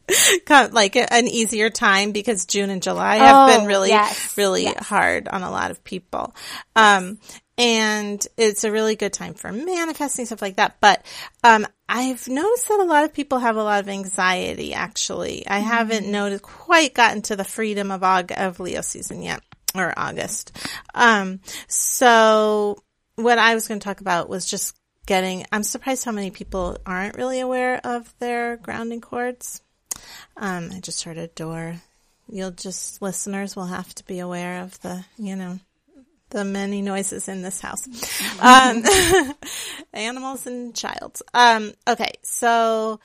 like an easier time because June and July have Oh, been really yes, really yes. hard on a lot of people. Um, and it's a really good time for manifesting stuff like that. But, um, I've noticed that a lot of people have a lot of anxiety actually. I haven't noticed quite gotten to the freedom of Aug- of Leo season yet or August. Um, so what I was going to talk about was just getting, I'm surprised how many people aren't really aware of their grounding cords. Um, I just heard a door. You'll just, listeners will have to be aware of the, you know, the many noises in this house. Um, animals and childs. Um, okay. So,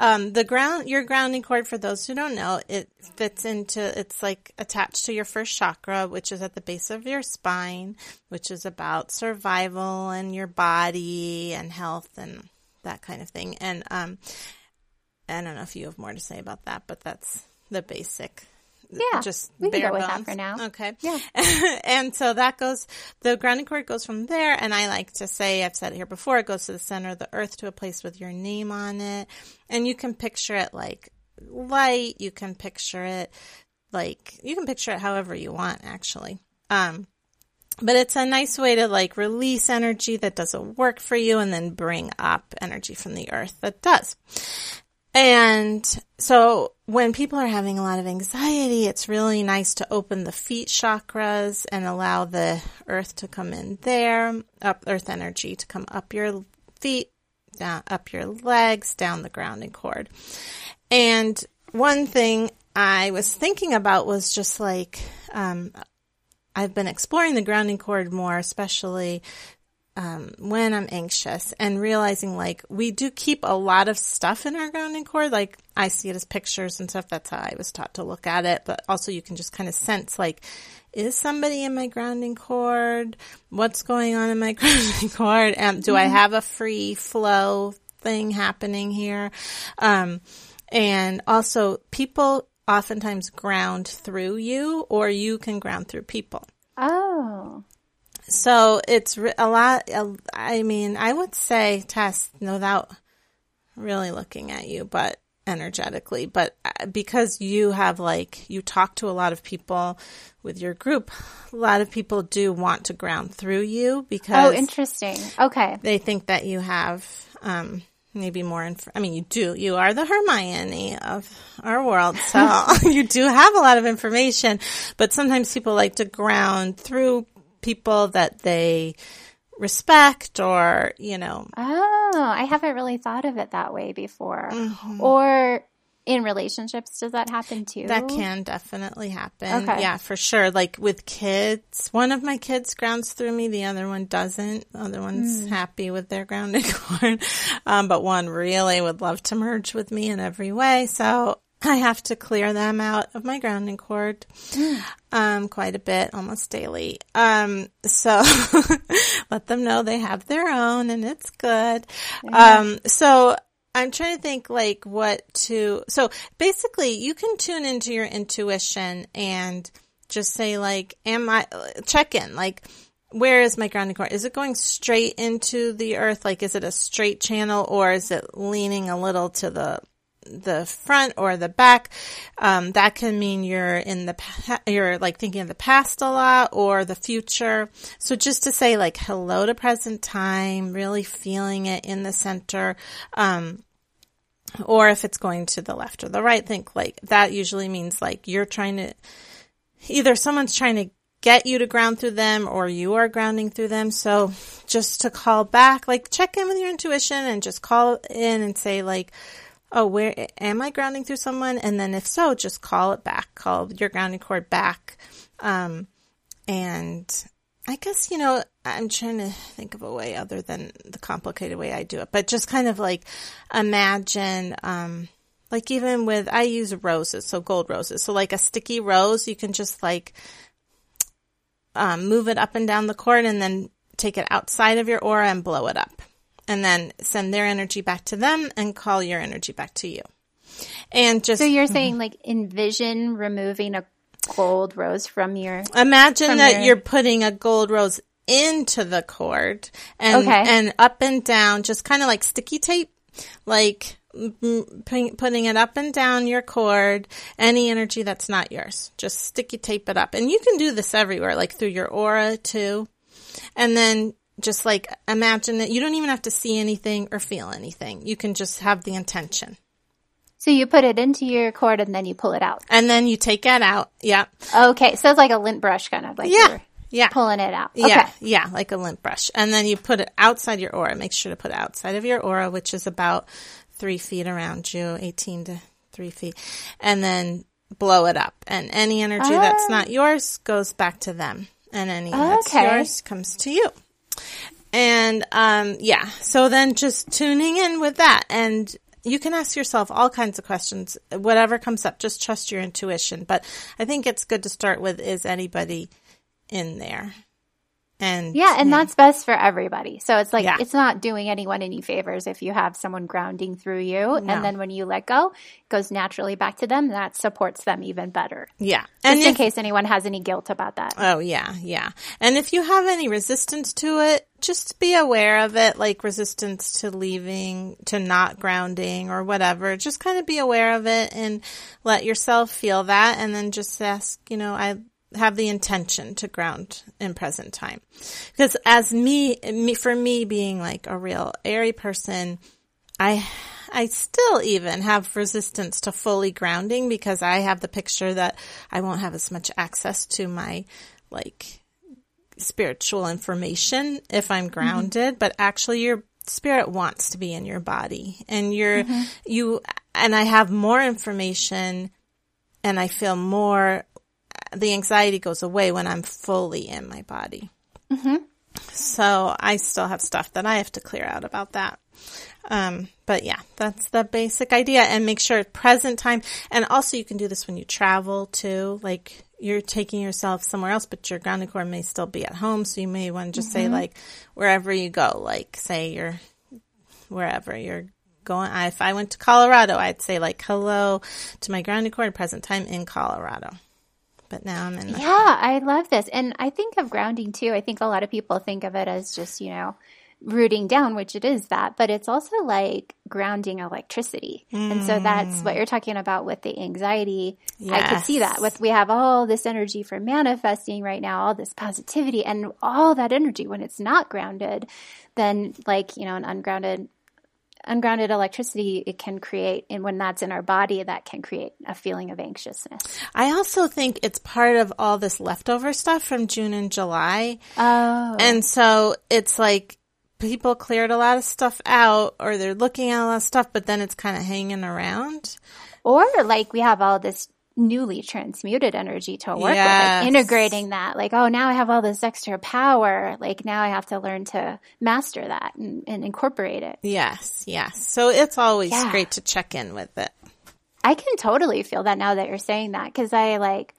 um, the ground, your grounding cord, for those who don't know, it fits into, it's like attached to your first chakra, which is at the base of your spine, which is about survival and your body and health and that kind of thing. And, um, I don't know if you have more to say about that, but that's the basic. Yeah, just we can bare go with that bones. for now. Okay. Yeah. and so that goes, the grounding cord goes from there. And I like to say, I've said it here before, it goes to the center of the earth to a place with your name on it. And you can picture it like light. You can picture it like, you can picture it however you want, actually. Um, but it's a nice way to like release energy that doesn't work for you and then bring up energy from the earth that does. And so when people are having a lot of anxiety, it's really nice to open the feet chakras and allow the earth to come in there, up earth energy to come up your feet, down, up your legs, down the grounding cord. And one thing I was thinking about was just like, um, I've been exploring the grounding cord more, especially um, when I'm anxious and realizing like we do keep a lot of stuff in our grounding cord. Like I see it as pictures and stuff. That's how I was taught to look at it. But also you can just kind of sense like, is somebody in my grounding cord? What's going on in my grounding cord? Um, do I have a free flow thing happening here? Um, and also people oftentimes ground through you or you can ground through people. Oh. So it's a lot. I mean, I would say Tess without really looking at you, but energetically. But uh, because you have like, you talk to a lot of people with your group, a lot of people do want to ground through you because Oh, interesting. Okay. they think that you have, um, maybe more inf- I mean, you do. You are the Hermione of our world. So you do have a lot of information, but sometimes people like to ground through people that they respect or, you know, Oh, I haven't really thought of it that way before. Mm-hmm. Or in relationships, does that happen too? that can definitely happen. Okay. Yeah, for sure. Like with kids, one of my kids grounds through me, the other one doesn't. The other one's happy with their grounded cord. Um, but one really would love to merge with me in every way. So I have to clear them out of my grounding cord, um, quite a bit, almost daily. Um, so let them know they have their own and it's good. Um, so I'm trying to think like what to, so basically you can tune into your intuition and just say like, am I, check in, like, where is my grounding cord? Is it going straight into the earth? Like, is it a straight channel or is it leaning a little to the the front or the back. Um, that can mean you're in the, pa- you're like thinking of the past a lot or the future. So just to say like hello to present time, really feeling it in the center. Um, or if it's going to the left or the right, think like that usually means like you're trying to, either someone's trying to get you to ground through them or you are grounding through them. So just to call back, like check in with your intuition and just call in and say like, oh, where am I grounding through someone? And then if so, just call it back, call your grounding cord back. Um, and I guess, you know, I'm trying to think of a way other than the complicated way I do it, but just kind of like imagine, um, like even with, I use roses, so gold roses. So like a sticky rose, you can just like, um, move it up and down the cord and then take it outside of your aura and blow it up. And then send their energy back to them and call your energy back to you. And just. So you're saying like envision removing a gold rose from your. Imagine from that your- you're putting a gold rose into the cord and Okay. and up and down, just kind of like sticky tape, like mm, putting it up and down your cord. Any energy that's not yours, just sticky tape it up, and you can do this everywhere, like through your aura too, and then. Just like imagine that you don't even have to see anything or feel anything. You can just have the intention. So you put it into your cord and then you pull it out. And then you take that out. Yeah. Okay. So it's like a lint brush kind of like Yeah. Yeah. pulling it out. Okay. Yeah, yeah, like a lint brush. And then you put it outside your aura. Make sure to put it outside of your aura, which is about three feet around you, 18 to three feet. And then blow it up. And any energy that's ah. not yours goes back to them. And any that's yours comes to you. And, um, yeah, so then just tuning in with that and you can ask yourself all kinds of questions, whatever comes up, just trust your intuition. But I think it's good to start with, is anybody in there? And Yeah, and that's best for everybody. So it's like Yeah. it's not doing anyone any favors if you have someone grounding through you, No. and then when you let go, it goes naturally back to them. That supports them even better. yeah. Just And in if, case anyone has any guilt about that. oh yeah, yeah. And if you have any resistance to it, just be aware of it, like resistance to leaving, to not grounding or whatever. Just kind of be aware of it and let yourself feel that and then just ask, you know, I have the intention to ground in present time. Because as me, me, for me being like a real airy person, I I still even have resistance to fully grounding because I have the picture that I won't have as much access to my like spiritual information if I'm mm-hmm. grounded, but actually your spirit wants to be in your body and you're mm-hmm. you and I have more information and I feel more the anxiety goes away when I'm fully in my body. So I still have stuff that I have to clear out about that. Um, but yeah, that's the basic idea and make sure present time. And also you can do this when you travel too. Like you're taking yourself somewhere else, but your grounding cord may still be at home. So you may want to just say like wherever you go, like say you're wherever you're going. I, if I went to Colorado, I'd say like hello to my grounding cord present time in Colorado. But now I'm in the Yeah, I love this. And I think of grounding too. I think a lot of people think of it as just, you know, rooting down, which it is that, but it's also like grounding electricity. And so that's what mm. you're talking about with the anxiety. I could see that with we have all this energy for manifesting right now, all this positivity and all that energy when it's not grounded, then like, you know, an ungrounded ungrounded electricity it can create and when that's in our body that can create a feeling of anxiousness. I also think it's part of all this leftover stuff from June and July. Oh. And so it's like people cleared a lot of stuff out or they're looking at a lot of stuff, but then it's kind of hanging around. Or like we have all this newly transmuted energy to work with, like integrating that. Like, oh, now I have all this extra power. Like now I have to learn to master that and, and incorporate it. Yes, yes. So it's always Yeah. great to check in with it. I can totally feel that now that you're saying that because I like,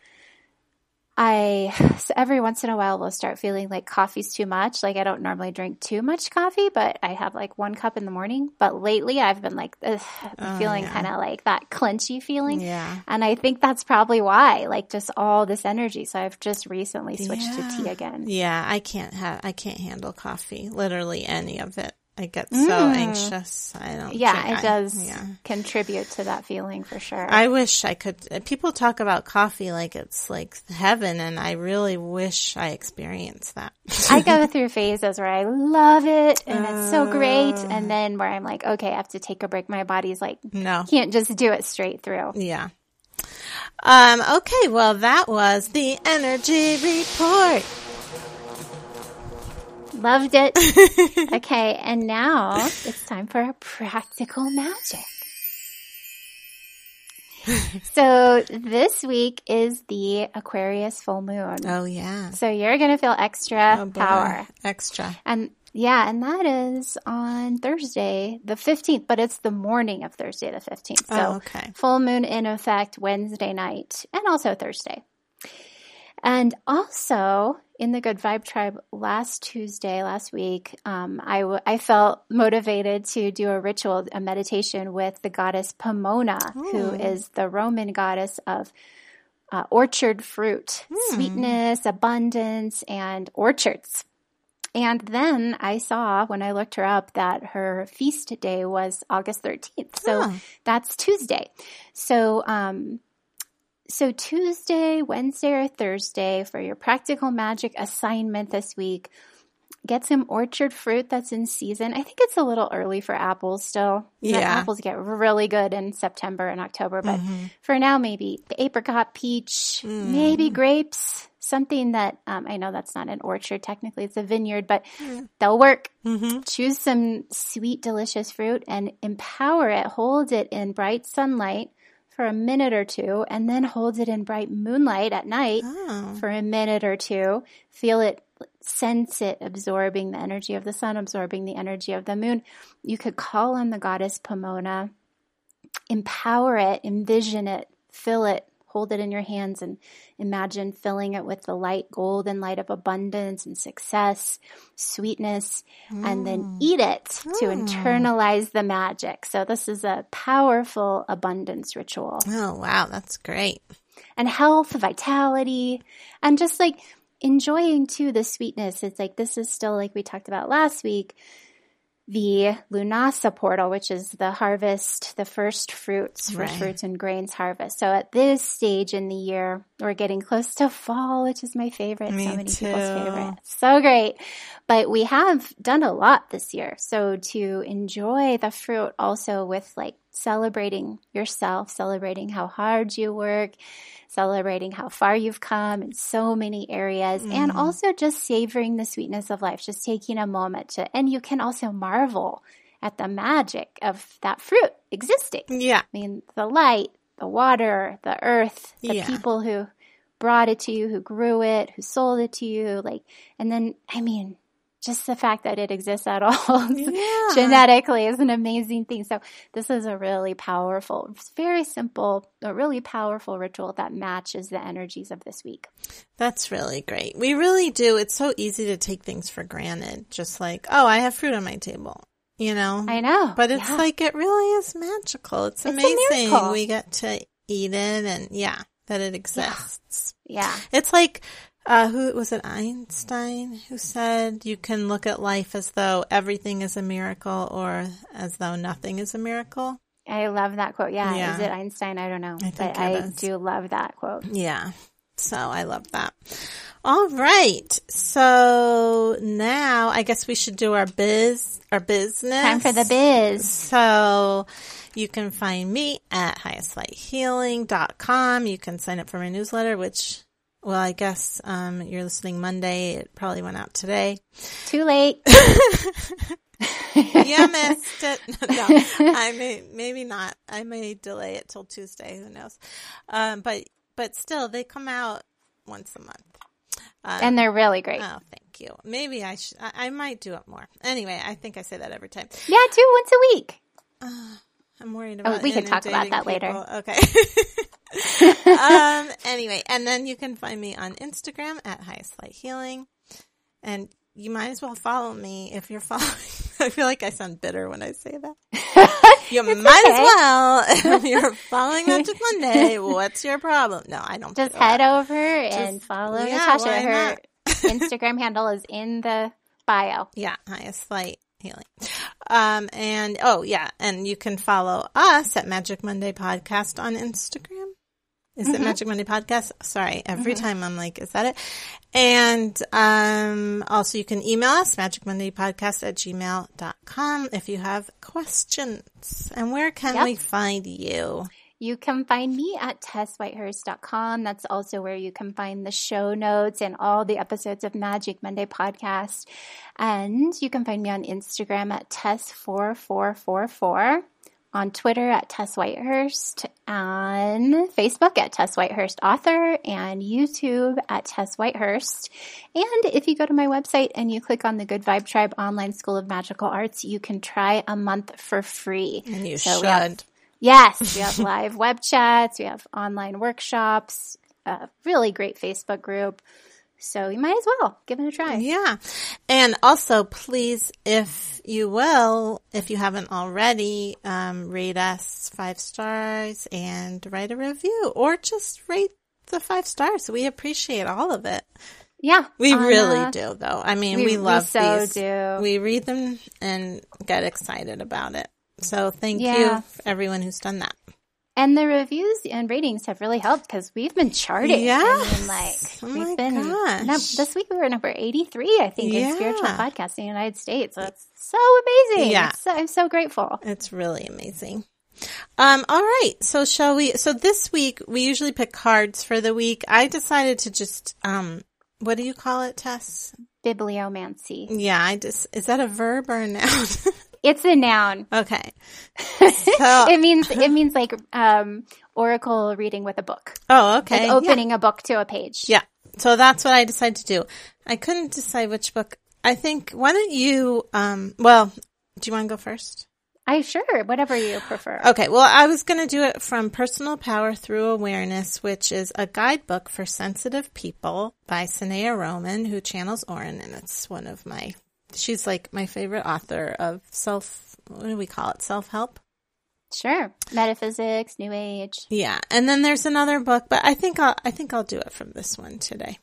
I so every once in a while will start feeling like coffee's too much. Like I don't normally drink too much coffee, but I have like one cup in the morning. But lately I've been like ugh, been feeling kind of like that clenchy feeling. Yeah. And I think that's probably why, like just all this energy. So I've just recently switched to tea again. Yeah, I can't have, I can't handle coffee, literally any of it. I get so anxious. I don't. Mm. Yeah, it I- does yeah. contribute to that feeling for sure. I wish I could. People talk about coffee like it's like heaven, and I really wish I experienced that. I go through phases where I love it and it's so great. And then where I'm like, okay, I have to take a break. My body's like, no. can't just do it straight through. Yeah. Um, okay, well, that was the energy report. Loved it. okay, and now it's time for a practical magic. so this week is the Aquarius full moon. Oh yeah. So you're going to feel extra Oh, power. Extra. And yeah, and that is on Thursday, the 15th, but it's the morning of Thursday, the 15th. So Oh, okay. full moon in effect Wednesday night and also Thursday. And also in the Good Vibe Tribe last Tuesday, last week, um, I, w- I felt motivated to do a ritual, a meditation with the goddess Pomona, who is the Roman goddess of uh, orchard fruit, sweetness, abundance, and orchards. And then I saw when I looked her up that her feast day was August 13th. So Oh. that's Tuesday. So, um, so Tuesday, Wednesday, or Thursday for your practical magic assignment this week, get some orchard fruit that's in season. I think it's a little early for apples still. Yeah. apples get really good in September and October, but mm-hmm. for now, maybe the apricot, peach, mm. maybe grapes. Something that um, I know that's not an orchard. Technically, it's a vineyard, but mm. they'll work. Mm-hmm. Choose some sweet, delicious fruit and empower it. Hold it in bright sunlight for a minute or two, and then hold it in bright moonlight at night Oh. for a minute or two. Feel it, sense it absorbing the energy of the sun, absorbing the energy of the moon. You could call on the goddess Pomona, empower it, envision it, fill it, hold it in your hands, and imagine filling it with the light, golden light of abundance and success, sweetness, and then mm. eat it to mm. internalize the magic. So, this is a powerful abundance ritual Oh wow, that's great. and health, vitality, and just like enjoying too the sweetness. It's like this is still like we talked about last week, the Lunasa portal, which is the harvest, the first fruits, first Right. fruits and grains harvest. So at this stage in the year, we're getting close to fall, which is my favorite. Me so many people's favorite. So great. But we have done a lot this year. So to enjoy the fruit also with like celebrating yourself, celebrating how hard you work, celebrating how far you've come in so many areas, and Mm-hmm. also just savoring the sweetness of life, just taking a moment to, and you can also marvel at the magic of that fruit existing. Yeah. I mean, the light, the water, the earth, the Yeah. people who brought it to you, who grew it, who sold it to you, like, and then, I mean, just the fact that it exists at all Yeah. genetically is an amazing thing. So this is a really powerful, it's very simple, a really powerful ritual that matches the energies of this week. That's really great. We really do. It's so easy to take things for granted. Just like, oh, I have fruit on my table, you know? I know. But it's Yeah. like, it really is magical. It's a amazing. we get to eat it and yeah, that it exists. yeah. It's like, uh, who was it? Einstein who said you can look at life as though everything is a miracle or as though nothing is a miracle. I love that quote. Yeah. Yeah. Is it Einstein? I don't know. I but I is. do love that quote. Yeah. So I love that. All right. So now I guess we should do our biz, our business. Time for the biz. So you can find me at highestlighthealing.com. You can sign up for my newsletter, which, well, I guess, um, you're listening Monday. It probably went out today. Too late. you missed it. no, I may, maybe not. I may delay it till Tuesday. Who knows? Um, but, but still they come out once a month. and they're really great. Oh, thank you. Maybe I should, I, I might do it more. Anyway, I think I say that every time. yeah, do once a week. I'm worried about Oh, we can talk about that later. Okay. Um, anyway, and then you can find me on Instagram at highest light healing. And you might as well follow me if you're following. I feel like I sound bitter when I say that. You might okay. as well if you're following Magic Monday. What's your problem? No, I don't. Just do that. head over and follow yeah, Natasha. Her? Instagram handle is in the bio. Yeah, highest light healing. Um, and oh yeah, and you can follow us at Magic Monday Podcast on Instagram. Is Mm-hmm. it Magic Monday Podcast? Sorry, every time I'm like, is that it? And um, also you can email us, magicmondaypodcast at gmail.com if you have questions. And where can Yep. we find you? You can find me at tesswhitehurst.com. That's also where you can find the show notes and all the episodes of Magic Monday podcast. And you can find me on Instagram at Tess4444. On Twitter at Tess Whitehurst, on Facebook at Tess Whitehurst Author, and YouTube at Tess Whitehurst. And if you go to my website and you click on the Good Vibe Tribe Online School of Magical Arts, you can try a month for free. And you so should. Have, yes, we have live web chats, we have online workshops, a really great Facebook group. So you might as well give it a try. Yeah. And also, please, if you will, if you haven't already, um, rate us five stars and write a review or just rate the five stars. We appreciate all of it. Yeah. We really do though. I mean, we, we love we so these. Do. We read them and get excited about it. So thank yeah. you everyone who's done that. And the reviews and ratings have really helped because we've been charting. Yeah. I mean, like, oh we've been, this week we were number 83, I think, yeah. in spiritual podcasting in the United States. So that's so amazing. Yeah. So, I'm so grateful. It's really amazing. Um, all right. So shall we, so this week we usually pick cards for the week. I decided to just, um, what do you call it, Tess? Bibliomancy. Yeah, I just, is that a verb or a noun? It's a noun. Okay. So, it means it means like um, oracle reading with a book. Oh, okay. Like opening yeah. a book to a page. Yeah. So that's what I decided to do. I couldn't decide which book. I think why don't you um well, do you want to go first? I sure, whatever you prefer. Okay, well, I was going to do it from Personal Power Through Awareness, which is a guidebook for sensitive people by Sanaya Roman, who channels Orin, and it's one of my she's like my favorite author of self, what do we call it? Self help? Sure. Metaphysics, New Age. Yeah. And then there's another book, but I think I'll, I think I'll do it from this one today.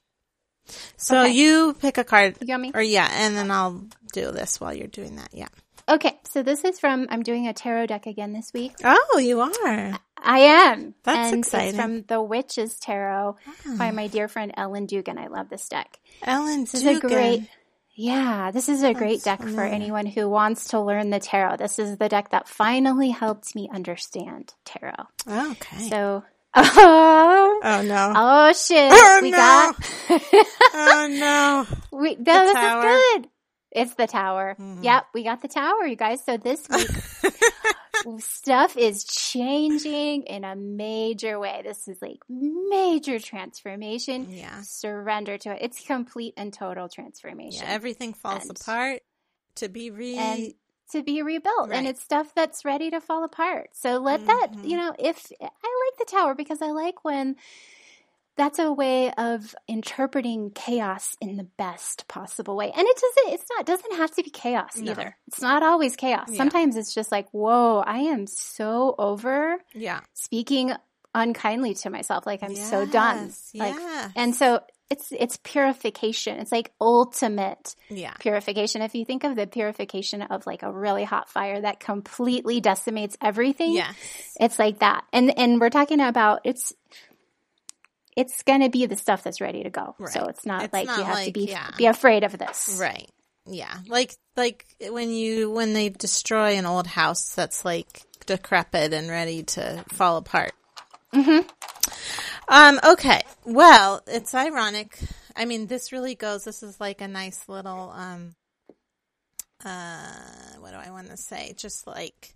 So okay. you pick a card. You got me? Or yeah, and then I'll do this while you're doing that. Yeah. Okay. So this is from, I'm doing a tarot deck again this week. Oh, you are? I am. That's and exciting. It's from The Witch's Tarot oh. by ah. my dear friend Ellen Dugan. I love this deck. Ellen this Dugan. Is a great, yeah, this is a great deck for anyone who wants to learn the tarot. This is the deck that finally helped me understand tarot. Okay. So, oh, oh no. Oh shit. Oh, we no. got Oh no. We no, this tower. is good. It's the tower. Mm-hmm. Yep, we got the tower, you guys. So this week stuff is changing in a major way. This is like major transformation. Yeah. Surrender to it. It's complete and total transformation. Yeah, everything falls and, apart to be re and to be rebuilt. Right. And it's stuff that's ready to fall apart. So let mm-hmm. that, you know, if I like the tower because I like when that's a way of interpreting chaos in the best possible way. And it doesn't, it's not, doesn't have to be chaos no. either. It's not always chaos. Yeah. Sometimes it's just like, whoa, I am so over yeah. speaking unkindly to myself. Like I'm yes, so done. Like, yes. and so it's, it's purification. It's like ultimate yeah. purification. If you think of the purification of like a really hot fire that completely decimates everything, yes. it's like that. And, and we're talking about, it's, it's going to be the stuff that's ready to go. Right. So it's not it's like not you have like, to be yeah. be afraid of this. Right. Yeah. Like like when you when they destroy an old house that's like decrepit and ready to fall apart. Mhm. Um okay. Well, it's ironic. I mean, this really goes this is like a nice little um uh what do I want to say? Just like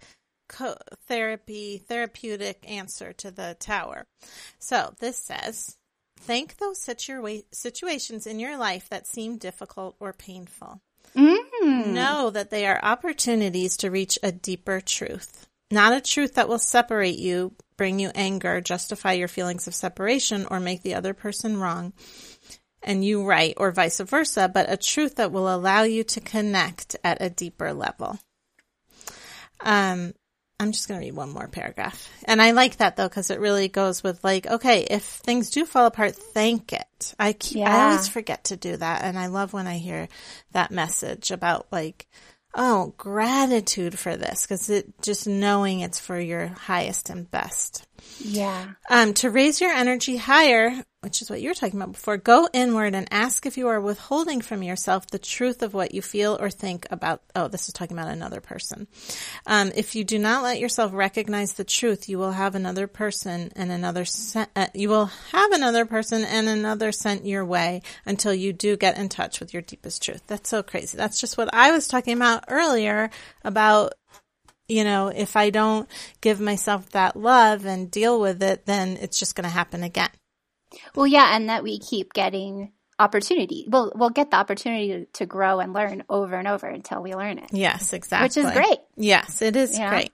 co- therapy, therapeutic answer to the tower. So this says, thank those situa- situations in your life that seem difficult or painful. Mm. Know that they are opportunities to reach a deeper truth. Not a truth that will separate you, bring you anger, justify your feelings of separation, or make the other person wrong and you right, or vice versa, but a truth that will allow you to connect at a deeper level. Um, I'm just going to read one more paragraph. And I like that though, because it really goes with like, okay, if things do fall apart, thank it. I keep, yeah. I always forget to do that. And I love when I hear that message about like, oh, gratitude for this, because it just knowing it's for your highest and best. Yeah. Um, to raise your energy higher, which is what you were talking about before, go inward and ask if you are withholding from yourself the truth of what you feel or think about. Oh, this is talking about another person. Um, if you do not let yourself recognize the truth, you will have another person and another sent, uh, you will have another person and another sent your way until you do get in touch with your deepest truth. That's so crazy. That's just what I was talking about earlier about you know, if I don't give myself that love and deal with it, then it's just going to happen again. Well, yeah, and that we keep getting opportunity. We'll we'll get the opportunity to grow and learn over and over until we learn it. Yes, exactly. Which is great. Yes, it is great.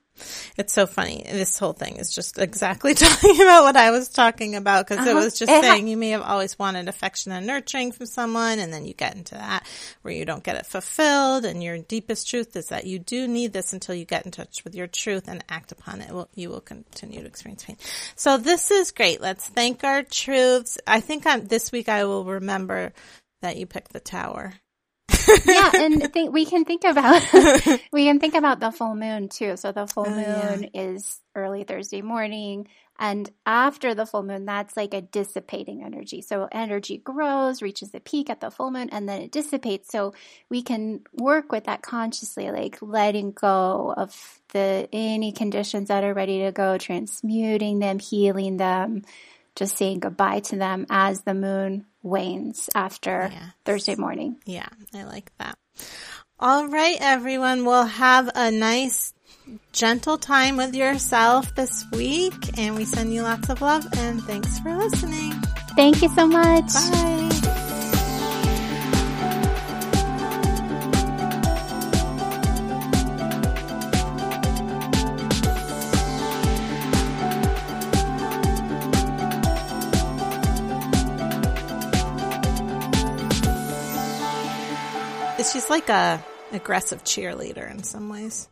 It's so funny. This whole thing is just exactly talking about what I was talking about because uh-huh. it was just it saying ha- you may have always wanted affection and nurturing from someone and then you get into that where you don't get it fulfilled and your deepest truth is that you do need this until you get in touch with your truth and act upon it. Well, you will continue to experience pain. So this is great. Let's thank our truths. I think I'm, this week I will remember that you picked the tower yeah, and think we can think about we can think about the full moon too. So the full oh, moon yeah. is early Thursday morning, and after the full moon, that's like a dissipating energy. So energy grows, reaches the peak at the full moon, and then it dissipates. So we can work with that consciously, like letting go of the any conditions that are ready to go, transmuting them, healing them, just saying goodbye to them as the moon wanes after yes. Thursday morning. Yeah, I like that. All right, everyone. We'll have a nice, gentle time with yourself this week, and we send you lots of love. And thanks for listening. Thank you so much. Bye. She's like a aggressive cheerleader in some ways.